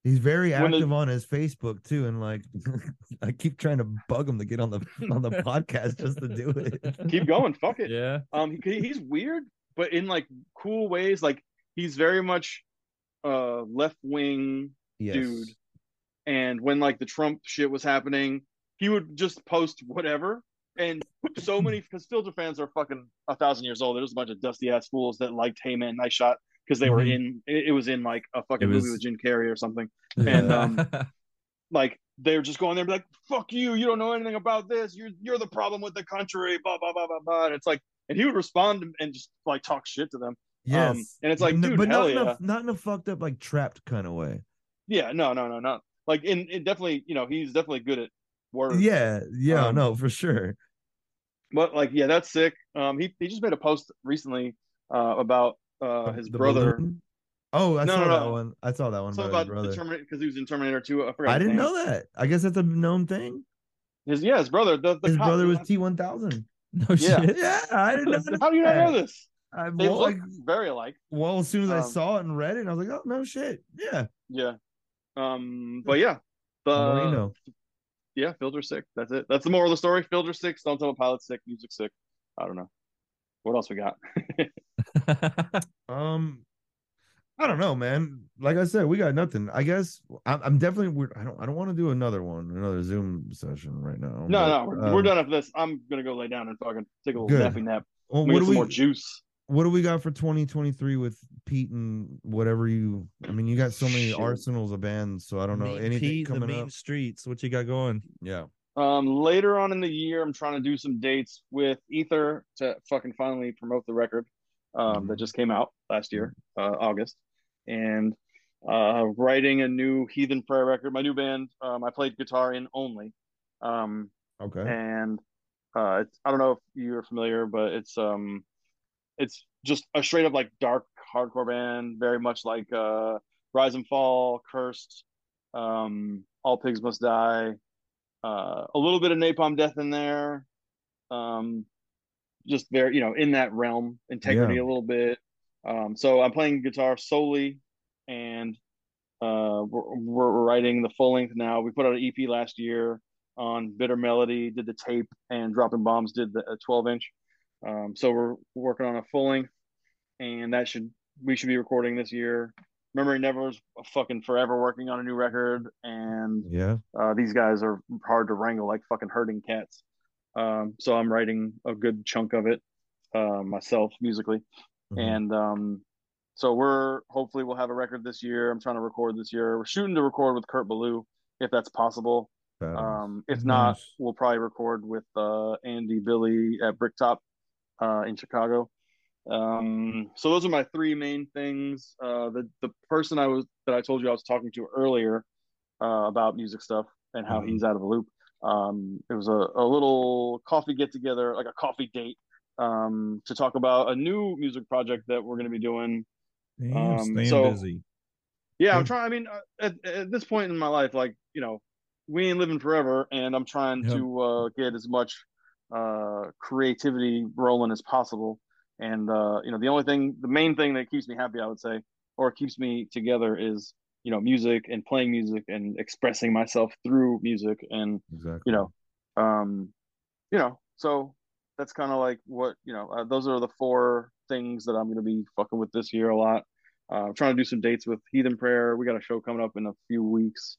He's very When the- active on his Facebook too, and like, I keep trying to bug him to get on the on the podcast just to do it. keep going, fuck it. Yeah. Um, he, he's weird, but in like cool ways. Like he's very much uh left wing Yes. dude. And when like the Trump shit was happening, he would just post whatever. And so many because filter fans are fucking a thousand years old. There's a bunch of dusty ass fools that liked Hey Man, Nice Shot because they were Mhm. in it, it was in like a fucking It movie with Jim Carrey or something. And, um, Like they're just going there and be like, "Fuck you! You don't know anything about this. You're you're the problem with the country." Blah blah blah blah blah. And it's like, and he would respond and just like talk shit to them. Yes. Um, and it's like, N- dude, but hell not in yeah. a not in a fucked up like trapped kind of way. Yeah, no, no, no, not like in it definitely, you know, he's definitely good at Yeah, yeah, Um, no, for sure. But like, yeah, that's sick. Um, he he just made a post recently uh about uh his The brother. balloon? Oh, I No, saw no, that no. one. I saw that one. Something about about the. Terminator because he was in Terminator 2. I forgot. I didn't know that. I guess that's a known thing. His yeah, his brother. The, the His cop, brother was T one thousand. no Yeah. shit. Yeah, I didn't know. How do you not know this? I, They well, look like, very alike. well, as soon as I um, saw it and read it, I was like, oh no shit. Yeah. Yeah. Um, but yeah, the know. Yeah, filter sick. That's it. That's the moral of the story. Filter sick. Don't tell Temple pilot sick. Music sick. I don't know. What else we got? Um, I don't know, man. Like I said, we got nothing. I guess I'm, I'm definitely. We're, I don't. I don't want to do another one, another Zoom session right now. No, but, no, we're, we're um, done after this. I'm gonna go lay down and fucking take a little nappy nap. Well, what do some we more juice. What do we got for 2023 with Pete and whatever you? I mean, you got so many Shit. arsenals of bands, so I don't know Mean anything Pete, the coming mean up. streets. What you got going? Yeah. Um, later on in the year, I'm trying to do some dates with Ether to fucking finally promote the record um, that Mhm. just came out last year, uh, August, and uh, writing a new Heathen Prayer record. My new band, um, I played guitar in only, um, Okay. and uh, it's, I don't know if you're familiar, but it's um, it's just a straight up like dark hardcore band, very much like uh, Rise and Fall, Cursed, um, All Pigs Must Die uh, a little bit of napalm death in there um just very you know in that realm integrity Yeah. a little bit. Um so i'm playing guitar solely and uh we're, we're writing the full length now. We put out an ep last year on bitter melody did the tape and dropping bombs did the a 12 inch um so we're working on a full length and that should we should be recording this year Remembering Never's a fucking forever working on a new record and Yeah. uh, these guys are hard to wrangle, like fucking herding cats. Um, so I'm writing a good chunk of it uh, myself musically, Mhm. and um, so we're hopefully we'll have a record this year. I'm trying to record this year. We're shooting to record with Kurt Ballou if that's possible. Um, if not, we'll probably record with uh, Andy Billy at Bricktop uh, in Chicago. Um, so those are my three main things. Uh, the the person I was that I told you I was talking to earlier uh, about music stuff and how Mhm. he's out of the loop. Um, it was a, a little coffee get together, like a coffee date, um, to talk about a new music project that we're going to be doing. Damn, Um, so- busy. Yeah, I'm trying. I mean, uh, at, at this point in my life, like you know, we ain't living forever, and I'm trying Yep. to uh, get as much uh, creativity rolling as possible. And uh, you know, the only thing, the main thing that keeps me happy, I would say, or keeps me together, is you know, music and playing music and expressing myself through music, and Exactly. you know, um, you know, so that's kind of like what you know. Uh, those are the four things that I'm going to be fucking with this year a lot. Uh, I'm trying to do some dates with Heathen Prayer. We got a show coming up in a few weeks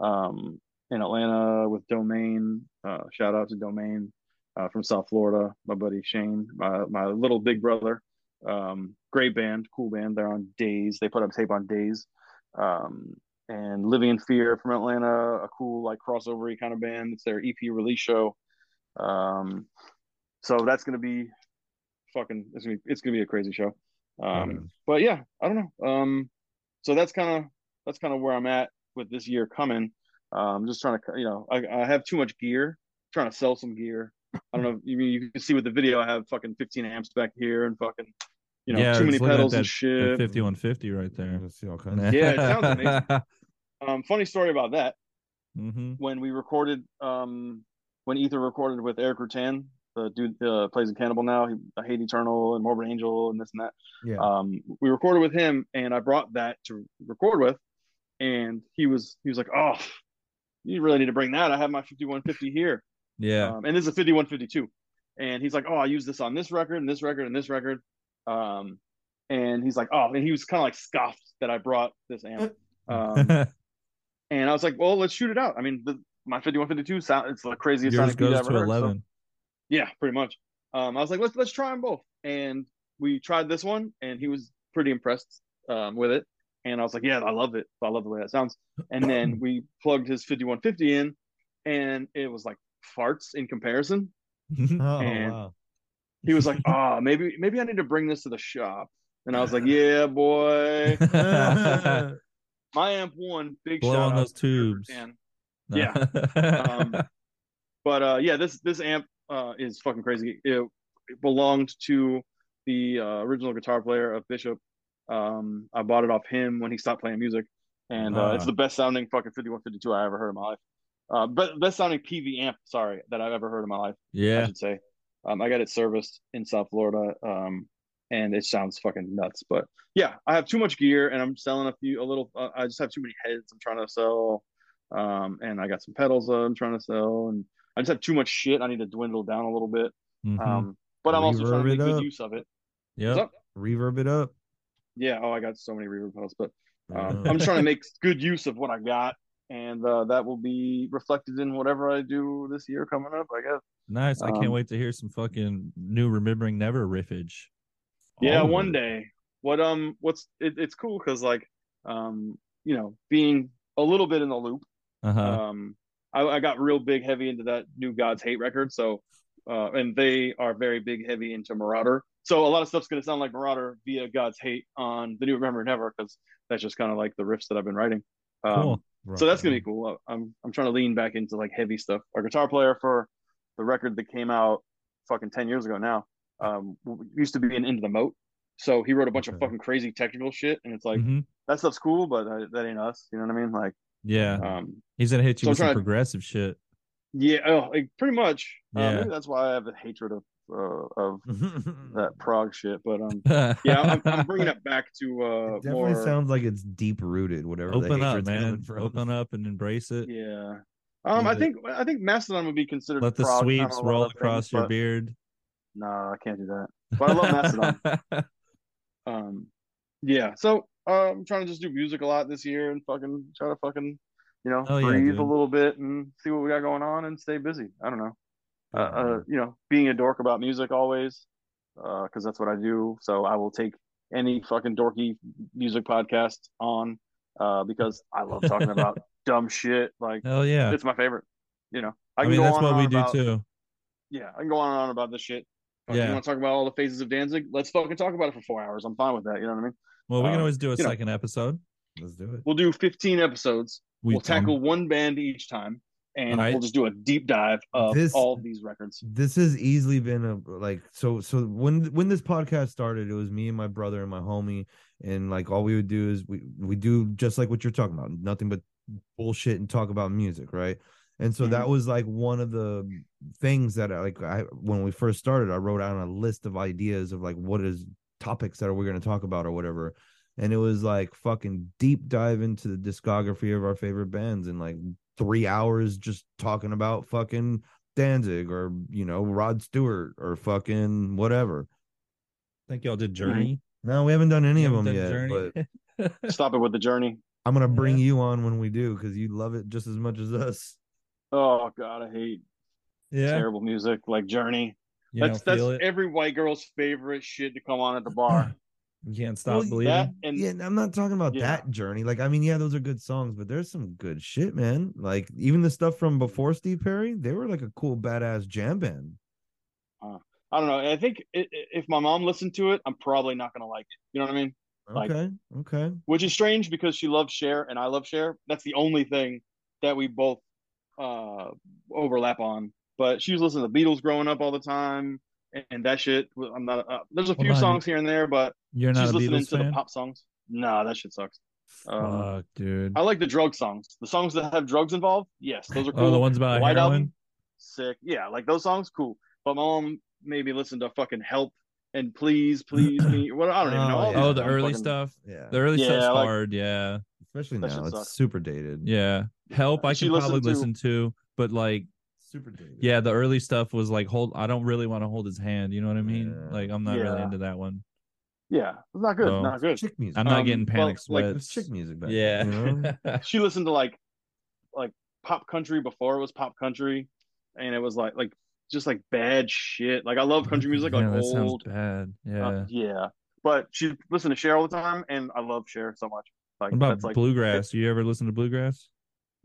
um, in Atlanta with Domain. Uh, shout out to Domain uh, from South Florida. My buddy Shane, my my little big brother. Um, great band, cool band. They're on Days. They put up tape on Days. Um, and Living in Fear from Atlanta, a cool like crossover kind of band. It's their EP release show. Um, so that's gonna be fucking. It's gonna be, it's gonna be a crazy show. Um, Badass. but yeah, I don't know. Um, so that's kind of that's kind of where I'm at with this year coming. Um, just trying to, you know, I, I have too much gear. trying to sell some gear. I don't know. You mean you can see with the video? I have fucking 15 amps back here and fucking, you know, yeah, too many just looking at pedals that, and shit. 5150 right there. I see all kinds of Yeah, it sounds amazing. Um, funny story about that. hmm When we recorded, um, when Ether recorded with Erik Rutan, the dude uh, plays in Cannibal now. He I Hate Eternal and Morbid Angel and this and that. Yeah. um, we recorded with him and I brought that to record with and he was he was like oh you really need to bring that I have my 5150 here Yeah. um, and this is a 5152 and he's like oh I use this on this record and this record and this record um, and he's like oh and he was kind of like scoffed that I brought this amp um, and I was like well let's shoot it out I mean the, my 5152 sound it's the craziest Yours sounding beat I goes ever to heard, so- 11. yeah, pretty much. Um, I was like, let's let's try them both, and we tried this one, and he was pretty impressed um, with it. And I was like, yeah, I love it. I love the way that sounds. And then we plugged his 5150 in, and it was like farts in comparison. Oh and- wow. He was like, ah, maybe maybe I need to bring this to the shop. And I was like, yeah, boy, my amp one, big Blow shout on those tubes. No. Yeah. Um, but uh, yeah, this this amp uh, is fucking crazy. It, it belonged to the uh, original guitar player of Bishop. Um, I bought it off him when he stopped playing music, and uh, it's Ah. the best sounding fucking 5152 I ever heard in my life. Uh, but best sounding PV amp, sorry, that I've ever heard in my life. Yeah, I should say. Um, I got it serviced in South Florida, um, and it sounds fucking nuts. But yeah, I have too much gear, and I'm selling a few, a little. Uh, I just have too many heads. I'm trying to sell, um, and I got some pedals I'm trying to sell, and I just have too much shit. I need to dwindle down a little bit. Mhm. Um, but I'm also trying to Reverb make good use of it. What's? Reverb it up. Yeah. Oh, I got so many reverb pedals, but um, I'm trying to make good use of what I got. And uh, that will be reflected in whatever I do this year coming up. I guess. Nice. I can't Um, wait to hear some fucking new remembering never riffage. Yeah, one day. What um, what's it, it's cool because like um, you know, being a little bit in the loop. Uh-huh. Um, I, I got real big heavy into that new God's Hate record. So, uh, and they are very big heavy into Marauder. So a lot of stuff's gonna sound like Marauder via God's Hate on the new Remember Never because that's just kind of like the riffs that I've been writing. Um, cool. So that's gonna be cool. I'm I'm trying to lean back into like heavy stuff. Our guitar player for the record that came out fucking ten years ago now um used to be in Into the Moat. So he wrote a bunch of fucking crazy technical shit, and it's like Mhm. that stuff's cool, but uh, that ain't us. You know what I mean? Like, Yeah. um, He's gonna hit you so with some try- progressive shit. yeah, oh, like, pretty much. Uh, Yeah. maybe that's why I have a hatred of uh, of that that prog shit. But um, yeah, I'm, I'm bringing it back to uh definitely more. sounds like it's deep rooted. Whatever. the Open up, man. from. Open up and embrace it. yeah. Um, I think I think Mastodon would be considered. Let the prog, sweeps roll of across things, your but- beard. No, I can't do that. But I love Mastodon. um, yeah. So uh, I'm trying to just do music a lot this year and fucking try to fucking, you know, Oh, breathe dude. a little bit and see what we got going on and stay busy. I don't know. Uh, uh, you know, being a dork about music always, because that's what I do. So I will take any fucking dorky music podcast on, uh, because I love talking about dumb shit. Like Hell yeah. it's my favorite. You know, I, I, mean, that's what we do about, too. Yeah, I can go on and on about this shit. Fuck, Yeah. You want to talk about all the phases of Danzig? Let's fucking talk about it for four hours. I'm fine with that. You know what I mean? Well, we can um, always do a you know. second episode. Let's do it. We'll do 15 episodes. We We'll tackle one band each time, and Alright. we'll just do a deep dive of This- all of these records. This has easily been a like so so when when this podcast started, it was me and my brother and my homie, and like all we would do is we we do just like what you're talking about, nothing but bullshit and talk about music, right? And so that mm-hmm. was like one of the things that I, like I when we first started, I wrote down a list of ideas of like what is topics that are we're going to talk about or whatever. And it was like fucking deep dive into the discography of our favorite bands and like three hours just talking about fucking Danzig or you know Rod Stewart or fucking whatever. I think y'all did Journey. No, we haven't done any You of them yet, Journey? but Stop it with the journey. I'm gonna bring you on when we do because you love it just as much as us. Oh god, I hate yeah. terrible music like Journey. You that's that's it. every white girl's favorite shit to come on at the bar. You can't stop Well, bleeding. that and yeah, I'm not talking about Yeah. that journey. Like, I mean, yeah, those are good songs, but there's some good shit, man. Like, even the stuff from before Steve Perry, they were like a cool, badass jam band. I don't know. I think i- i- if my mom listened to it, I'm probably not gonna like it. You know what I mean? Like- Okay, okay. Which is strange because she loves Cher and I love Cher. That's the only thing that we both uh overlap on. But she was listening to the Beatles growing up all the time, and, and that shit. I'm not. Uh, there's a Hold few on, songs here and there, but You're not she's a listening Beatles to fan. the pop songs. Nah, that shit sucks. Um, Fuck, dude. I like the drug songs. The songs that have drugs involved, yes, those are cool. Oh, the ones about White heroin. Album, sick. Yeah, like those songs, cool. But my mom made me listen to fucking Help and Please, Please Me. What I don't even know. Oh, all yeah. Oh, the early fucking- stuff. Yeah, The early Yeah, stuff's like- hard. Yeah. especially now, it's sucks. super dated. Yeah. Help. I She can probably to- listen to, but like, super dated. yeah, the early stuff was like hold. I don't really want to hold his hand. You know what I mean? Yeah. Like, I'm not really into that one. Yeah, it's not good. So- Not good. chick music. I'm not Um, getting well, panic like, sweats. it's chick music back yeah. you know? She listened to like, like pop country before it was pop country, and it was like like just like bad shit. Like I love country music, Yeah, like that sounds old. bad. Yeah. Uh, yeah. But she listened to Cher all the time, and I love Cher so much. Like what about that's like bluegrass? You ever listen to bluegrass?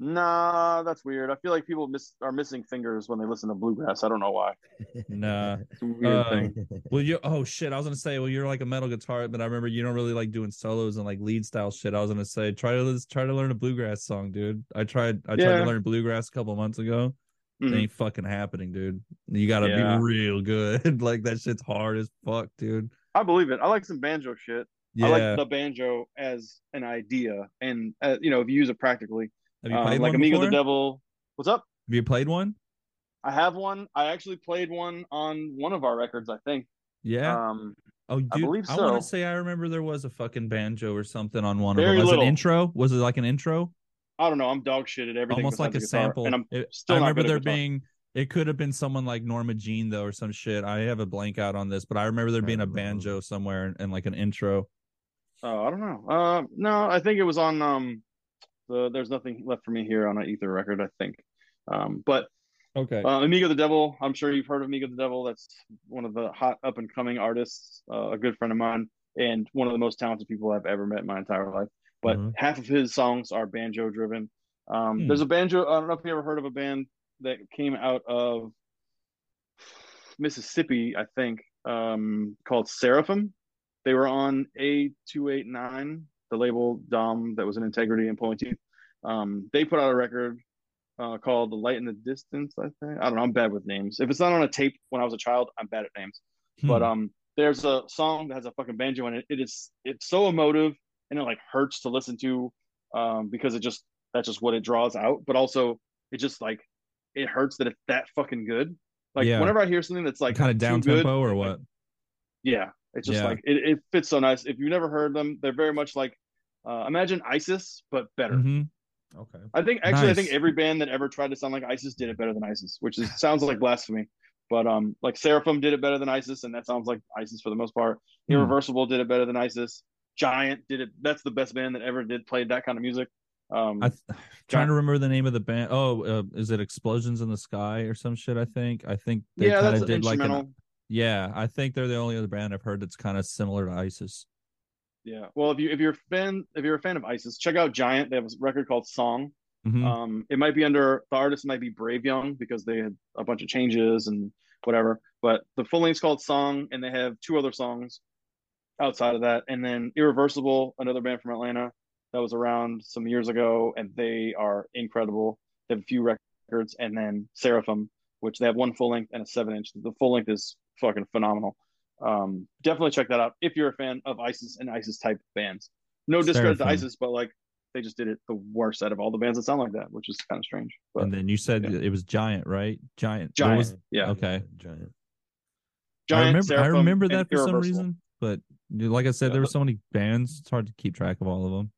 Nah, that's weird. I feel like people miss are missing fingers when they listen to bluegrass. I don't know why. Nah. It's a weird Uh, thing. Well, you oh shit, I was gonna say, well, you're like a metal guitar, but I remember you don't really like doing solos and like lead style shit. I was gonna say, try to try to learn a bluegrass song, dude. I tried, I tried Yeah. to learn bluegrass a couple months ago. It Mhm. ain't fucking happening, dude. You gotta Yeah. be real good. like that shit's hard as fuck, dude. I believe it. I like some banjo shit. Yeah. I like the banjo as an idea, and uh, you know, if you use it practically, Have you um, played like one Amigo before? the Devil. What's up? Have you played one? I have one. I actually played one on one of our records. I think. Yeah. Um, oh, dude, I, believe so. I want to say I remember there was a fucking banjo or something on one of Very them. Was little. it intro? Was it like an intro? I don't know. I'm dog shit at everything. almost like a guitar, sample. and I'm It- still I remember there being. It could have been someone like Norma Jean though, or some shit. I have a blank out on this, but I remember there being a banjo somewhere and, and like an intro. Oh, I don't know. Uh, no, I think it was on um, the, there's nothing left for me here on an Ether record, I think. Um, but Okay. uh, Amigo the Devil, I'm sure you've heard of Amigo the Devil. That's one of the hot up and coming artists, uh, a good friend of mine, and one of the most talented people I've ever met in my entire life. But Mhm. half of his songs are banjo driven. Um, Hmm. There's a banjo. I don't know if you ever heard of a band that came out of Mississippi, I think, um, called Seraphim. They were on A289, the label Dom that was in Integrity and Pulling Teeth. Um, they put out a record uh, called The Light in the Distance, I think. I don't know. I'm bad with names. If it's not on a tape when I was a child, I'm bad at names. But Hmm. um, there's a song that has a fucking banjo in it. It is it's so emotive and it like hurts to listen to um, because it just that's just what it draws out. But also it just like it hurts that it's that fucking good. Like Yeah. whenever I hear something that's like kind of down tempo or like, what? yeah, it's just Yeah. like it, it fits so nice. If you've never heard them, they're very much like uh, imagine ISIS but better. hmm Okay. I think actually I think every band that ever tried to sound like ISIS did it better than ISIS, which is sounds like blasphemy. But um like Seraphim did it better than ISIS, and that sounds like ISIS for the most part. Hmm. Irreversible did it better than ISIS. Giant did it. That's the best band that ever did played that kind of music. Um I th- trying to remember the name of the band. Oh, uh, is it Explosions in the Sky or some shit? I think. I think they yeah, kind that's of did like instrumental. an. Yeah, I think they're the only other band I've heard that's kind of similar to ISIS. Yeah. Well, if you if you're a fan if you're a fan of ISIS, check out Giant. They have a record called Song. Mhm. Um, it might be under the artist might be Brave Young because they had a bunch of changes and whatever. But the full length's called Song, and they have two other songs outside of that, and then Irreversible, another band from Atlanta that was around some years ago, and they are incredible. They have a few records, and then Seraphim, which they have one full length and a seven inch. The full length is fucking phenomenal. Um, definitely check that out if you're a fan of ISIS and ISIS type bands. No discredit to ISIS, but like they just did it the worst out of all the bands that sound like that, which is kind of strange. But and then you said yeah. it was Giant, right? Giant. Giant, was- yeah, Okay. Giant. Giant, I remember. I remember that for some reason, but like I said, Yeah. there were so many bands. It's hard to keep track of all of them.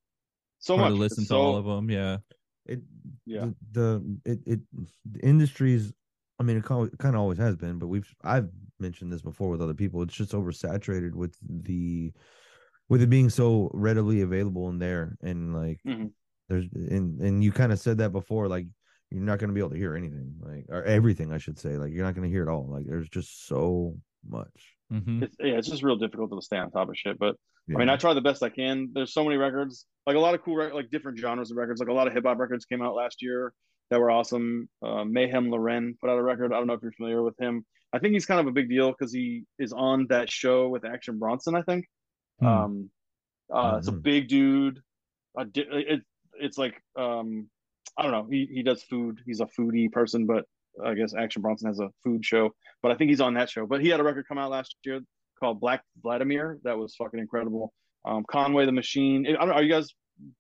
So hard much. to listen It's to all of them. Yeah. It Yeah. the, the it it the industries I mean it kind of always has been, but we've I've mentioned this before with other people. It's just oversaturated with the with it being so readily available in there and like Mhm. there's and and you kind of said that before like you're not going to be able to hear anything like or everything I should say like you're not going to hear it all like there's just so much. hmm It's, yeah, it's just real difficult to stay on top of shit. But Yeah. I mean, I try the best I can. There's so many records, like a lot of cool, rec- like different genres of records. Like a lot of hip hop records came out last year that were awesome. Uh, Meyhem Lauren put out a record. I don't know if you're familiar with him. I think he's kind of a big deal because he is on that show with Action Bronson. I think. Hmm. Um, uh, it's a big dude. It, it's like um, I don't know. He he does food. He's a foodie person, but I guess Action Bronson has a food show. But I think he's on that show. But he had a record come out last year called Black Vladimir. That was fucking incredible. Um, Conway the Machine. I don't are you guys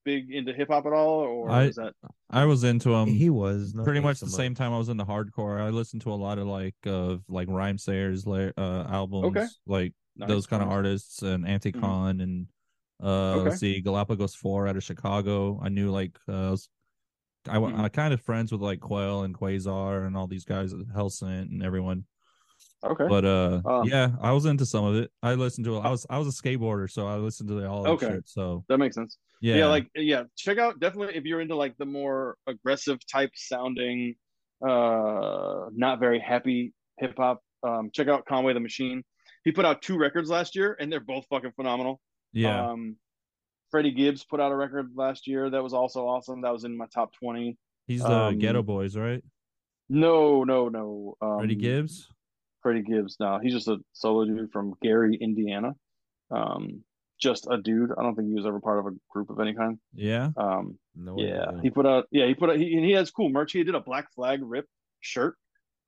big into hip hop at all, or I- is that I was into them. he was not pretty much so the same time I was into hardcore. I listened to a lot of like of like Rhymesayers uh, albums, Okay. like nice, those kind of nice. artists and Anticon and uh Okay. let's see Galapagos 4 out of Chicago. I knew like uh I was I, Mhm. I kind of friends with like Qwel and Qwazaar and all these guys at Hellsent and everyone. Okay. But uh Um, yeah, I was into some of it. I listened to it. I was I was a skateboarder, so I listened to all that Okay. shit. So that makes sense. yeah. yeah. like yeah check out definitely if you're into like the more aggressive type sounding uh not very happy hip hop um check out conway the machine he put out two records last year and they're both fucking phenomenal yeah. um freddie gibbs put out a record last year that was also awesome that was in my top 20 He's the um, Geto Boys, right? no no no um Freddie Gibbs. Freddie gibbs now. he's just a solo dude from gary indiana um just a dude i don't think he was ever part of a group of any kind Yeah. um No Yeah, idea. he put out. Yeah, he put out. He, and he has cool merch. He did a Black Flag rip shirt,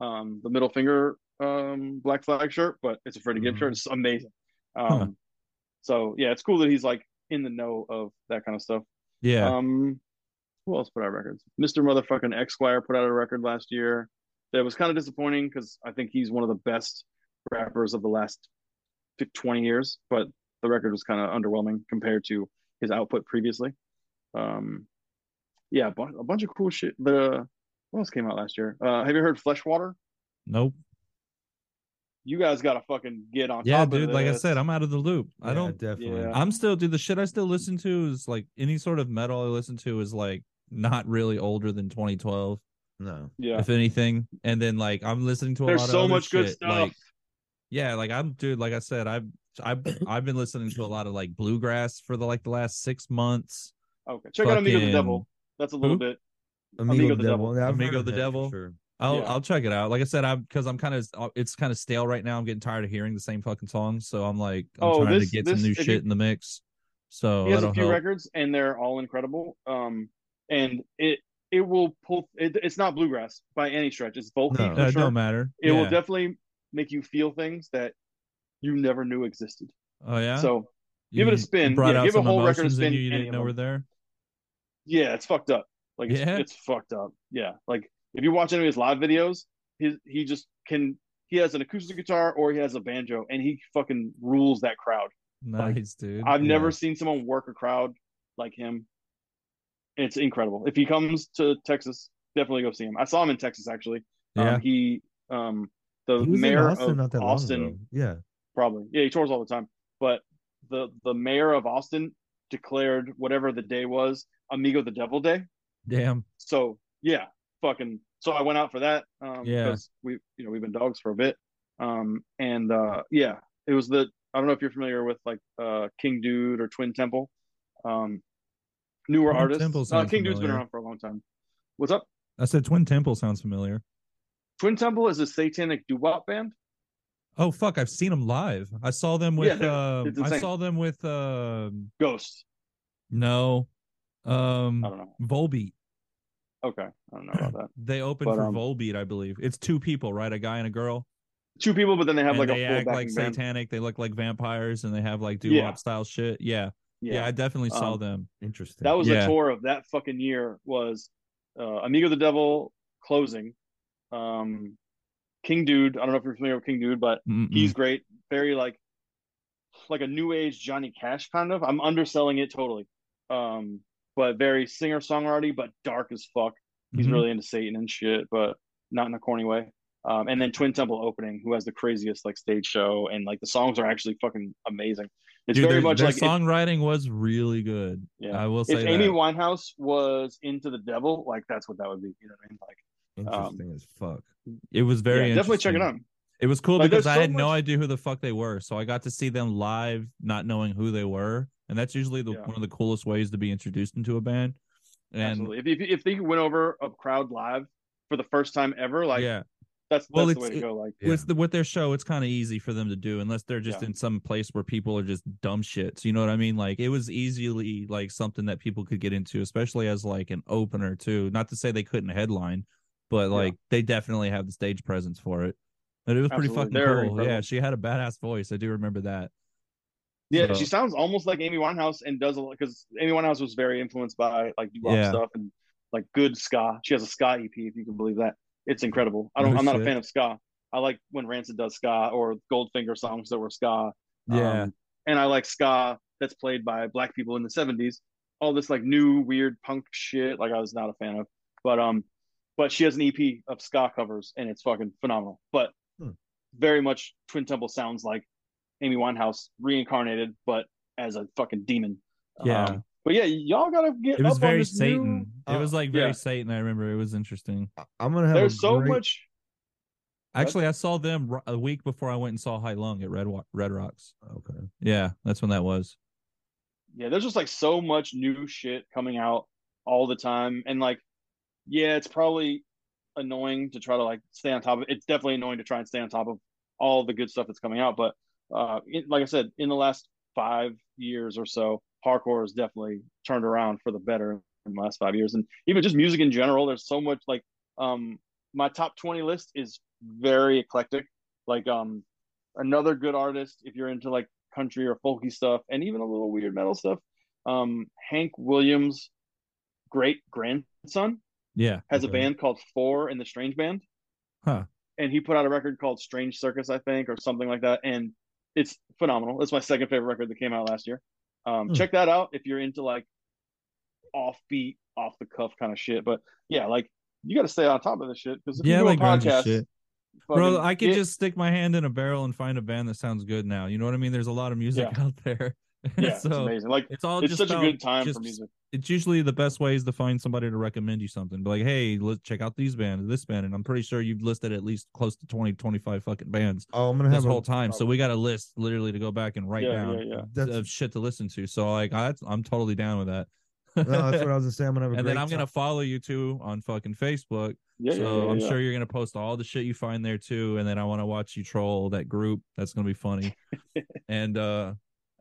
um, the middle finger um Black Flag shirt, but it's a Freddie Gibbs Mhm. shirt. It's amazing. Um, Huh. so yeah, it's cool that he's like in the know of that kind of stuff. Yeah. Um, who else put out records? Mister Motherfucking Esquire put out a record last year. That was kind of disappointing because I think he's one of the best rappers of the last fif- 20 years, but the record was kind of underwhelming compared to his output previously. Um, yeah, a, bu- a bunch of cool shit. The what else came out last year? Uh, have you heard Fleshwater? nope. you guys gotta fucking get on Yeah, top dude. of Like I said, I'm out of the loop. I don't. definitely. Yeah. I'm still, dude. The shit I still listen to is like any sort of metal I listen to is like not really older than 2012, No. yeah. if anything. And then like I'm listening to a There's lot of so much good shit, stuff. Like, yeah, like I'm, dude. Like I said, I've I've I've been listening to a lot of like bluegrass for the like the last six months. okay. Check out Amigo the Devil. That's a little Who? bit. Amigo, the the Devil. Devil. Yeah, Amigo the Devil. Sure. I'll Yeah. I'll check it out. Like I said, I'm because I'm kind of it's kind of stale right now. I'm getting tired of hearing the same fucking songs. So I'm like I'm Oh, trying this- to get this- some new shit you- in the mix. So he has a few help. records and they're all incredible. Um, and it it will pull. It, it's not bluegrass by any stretch. It's folky No. for Uh, sure. don't matter. It will definitely make you feel things that you never knew existed. Oh yeah. So give it a spin. Brought Yeah, out give a some whole record a emotions in spin, You, you didn't know them. were there. yeah, it's fucked up. Like it's, Yeah? it's fucked up. Yeah, like if you watch any of his live videos, he he just can. He has an acoustic guitar or he has a banjo, and he fucking rules that crowd. Like, Nice, dude. I've Yeah. never seen someone work a crowd like him. It's incredible. If he comes to Texas, definitely go see him. I saw him in Texas actually. Yeah. Um, he um the He mayor Austin of Austin. Yeah. probably. Yeah, he tours all the time. But the the mayor of Austin declared whatever the day was, Amigo the Devil Day. Damn. So yeah, fucking. So I went out for that. Um, Yeah. because we you know we've been dogs for a bit. Um, and uh, yeah, it was the I don't know if you're familiar with like uh King Dude or Twin Temple. Um, newer Twin artists. Temple Uh, King Dude's been around for a long time. What's up? I said Twin Temple sounds familiar. Twin Temple is a satanic doo wop band. Oh fuck! I've seen them live. I saw them with. they're- um, I saw them with. um Ghost. no, I um, don't know. Volbeat. Okay, I don't know about that. They opened But, for um, Volbeat, I believe. It's two people, right? A guy and a girl. Two people, but then they have and like they a full act like band. satanic. They look like vampires, and they have like doo Yeah. style shit. Yeah. Yeah, Yeah, I definitely saw Um, them. Interesting. that was Yeah. the tour of that fucking year. Was uh, Amigo the Devil closing, um, King Dude. I don't know if you're familiar with King Dude, but Mm-mm. he's great. Very like like a new age Johnny Cash kind of. I'm underselling it totally. Um, but very singer songwriter, but dark as fuck. He's Mhm. really into Satan and shit, but not in a corny way. Um, and then Twin Temple opening, who has the craziest like stage show, and like the songs are actually fucking amazing. It's Dude, very their, much their like songwriting was really good. Yeah. I will say if Amy. Winehouse was into the devil, like that's what that would be. You know what I mean? Like, um, Interesting as fuck. It was very yeah, definitely check it out. It was cool Like, because I had no idea who the fuck they were, so I got to see them live, not knowing who they were, and that's usually the Yeah. one of the coolest ways to be introduced into a band. And Absolutely. If, if if they went over a crowd live for the first time ever, like yeah, that's that's Well, the it's- way to go. Like, Yeah. with the with their show, it's kind of easy for them to do unless they're just Yeah. in some place where people are just dumb shits. You know what I mean? Like it was easily like something that people could get into, especially as like an opener too. Not to say they couldn't headline, but Yeah. like they definitely have the stage presence for it. And it was pretty fucking They're cool. Yeah, she had a badass voice. I do remember that. yeah, So- she sounds almost like Amy Winehouse and does a lot because Amy Winehouse was very influenced by like doo Yeah. stuff and like good ska. She has a ska EP, if you can believe that. It's incredible. I don't. No I'm not shit. a fan of ska. I like when Rancid does ska or Goldfinger songs that were ska. Yeah. Um, and I like ska that's played by black people in the 70s. All this like new weird punk shit, like I was not a fan of. But um, but she has an EP of ska covers and it's fucking phenomenal. But Hmm. very much Twin Temple sounds like Amy Winehouse reincarnated, but as a fucking demon. Yeah. Um, but yeah, y'all gotta get. it was up on very this new- Satan. it was like very yeah. Satan. I remember it was interesting. I- I'm gonna have. There's a so great- much. Actually, I saw them a week before I went and saw Heilung at Red Wa- Red Rocks. Okay. Yeah, that's when that was. yeah, there's just like so much new shit coming out all the time. And like, yeah, it's probably annoying to try to like stay on top of. It's definitely annoying to try and stay on top of all the good stuff that's coming out. But uh, it, like I said, in the last five years or so, hardcore has definitely turned around for the better in the last five years. And even just music in general, there's so much like um, my top 20 list is very eclectic. Like um, another good artist, if you're into like country or folky stuff and even a little weird metal stuff, um, Hank Williams' great grandson Yeah. has a band called Four in the Strange Band. Huh. And he put out a record called Strange Circus, I think, or something like that. And it's phenomenal. It's my second favorite record that came out last year. Um, Hmm. Check that out if you're into like offbeat, off the cuff kind of shit. But yeah, like you got to stay on top of this shit because if Yeah, you do like a podcast, shit. Bro, I could just stick my hand in a barrel and find a band that sounds good now. You know what I mean? There's a lot of music Yeah. out there. yeah, it's amazing. Like it's all it's just such a good time just- for music. It's usually the best way is to find somebody to recommend you something. Be like, hey, let's check out these bands, this band. And I'm pretty sure you've listed at least close to 20, 25 fucking bands Oh, I'm gonna this have whole a, time. So we got a list literally to go back and write Yeah, down yeah, yeah. Of shit to listen to. So like I, I'm totally down with that. no, that's what I was gonna say. I'm gonna have a and then I'm gonna follow you too on fucking Facebook. Yeah, so yeah, yeah, I'm yeah. sure you're gonna post all the shit you find there too. And then I want to watch you troll that group. That's gonna be funny. and uh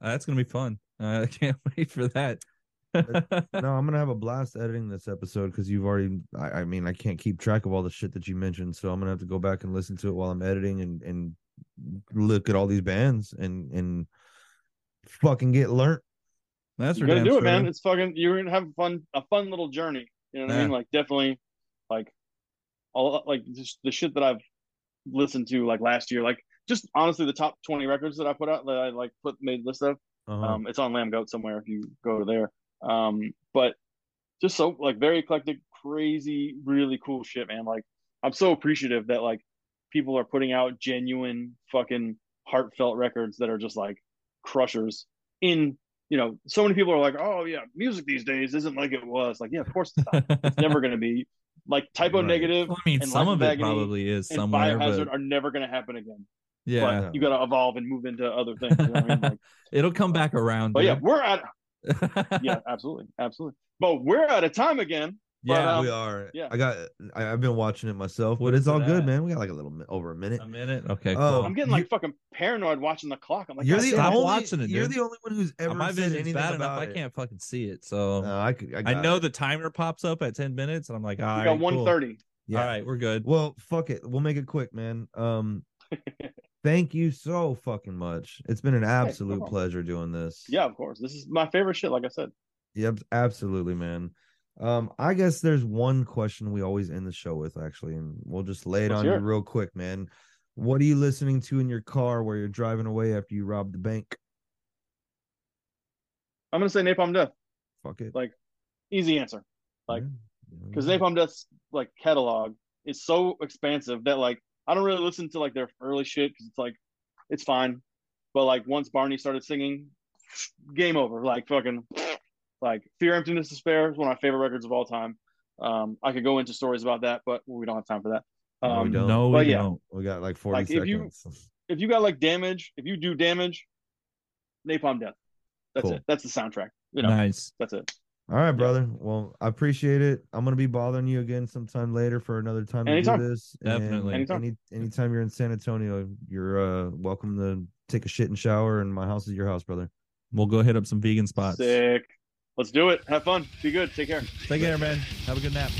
Uh, that's gonna be fun. Uh, I can't wait for that. No, I'm gonna have a blast editing this episode because you've already. I, I mean, I can't keep track of all the shit that you mentioned, so I'm gonna have to go back and listen to it while I'm editing and and look at all these bands and and fucking get learnt. That's you for gotta do it, sure. man. It's fucking. You're gonna have fun, a fun little journey. You know what I mean? Like definitely, like all like just the shit that I've listened to like last year. Like just honestly, the top 20 records that I put out that I like put made list of. Uh-huh. Um, it's on Lambgoat somewhere if you go to there. Um, but just so like very eclectic, crazy, really cool shit, man. Like I'm so appreciative that like people are putting out genuine fucking heartfelt records that are just like crushers in you know so many people are like oh yeah music these days isn't like it was like yeah of course it's not it's never going to be like Type O Right. negative Well, I mean, and some of it probably is somewhere, biohazard but are never going to happen again yeah, but you got to evolve and move into other things you know what I mean? Like, it'll come back around. but yeah dude. we're at yeah absolutely absolutely but we're out of time again but, yeah. um, we are. yeah. I got. I, I've been watching it myself, but it's all it good, man. We got like a little over a minute. a minute. Okay, Oh, cool. i'm getting like fucking paranoid watching the clock i'm like you're the damn, stop only. watching it, you're the only one who's ever my said vision's anything bad about enough. I can't fucking see it. So No, I could. I, I know it. the timer pops up at 10 minutes, and I'm like, all we right, got cool. 130 Yeah. All right, we're good. Well, fuck it. We'll make it quick, man. Um, thank you so fucking much. It's been an absolute problem. pleasure doing this. yeah of course this is my favorite shit like i said Yep, absolutely, man. Um, I guess there's one question we always end the show with, actually, and we'll just lay it Let's on you real quick, man. What are you listening to in your car where you're driving away after you rob the bank? i'm gonna say napalm death Fuck it. Like, easy answer like, Yeah. because Napalm Death's like catalog is so expansive that like I don't really listen to like their early shit because it's like it's fine, but like once Barney started singing, game over. Like fucking like Fear, Emptiness, Despair is one of my favorite records of all time. Um, I could go into stories about that, but we don't have time for that. No, we Um, don't. no, but we yeah. don't. we got like 40 Like, if you- if you got like damage, if you do damage, Napalm Death. That's Cool. it. That's the soundtrack. You know, Nice. that's it. All right, brother. Well, I appreciate it. I'm gonna be bothering you again sometime later for another time to do this. and Definitely. Anytime. Any anytime you're in San Antonio, you're uh welcome to take a shit and shower, and my house is your house, brother. We'll go hit up some vegan spots. Sick. Let's do it. Have fun. Be good. Take care. Take care, man. Have a good nap.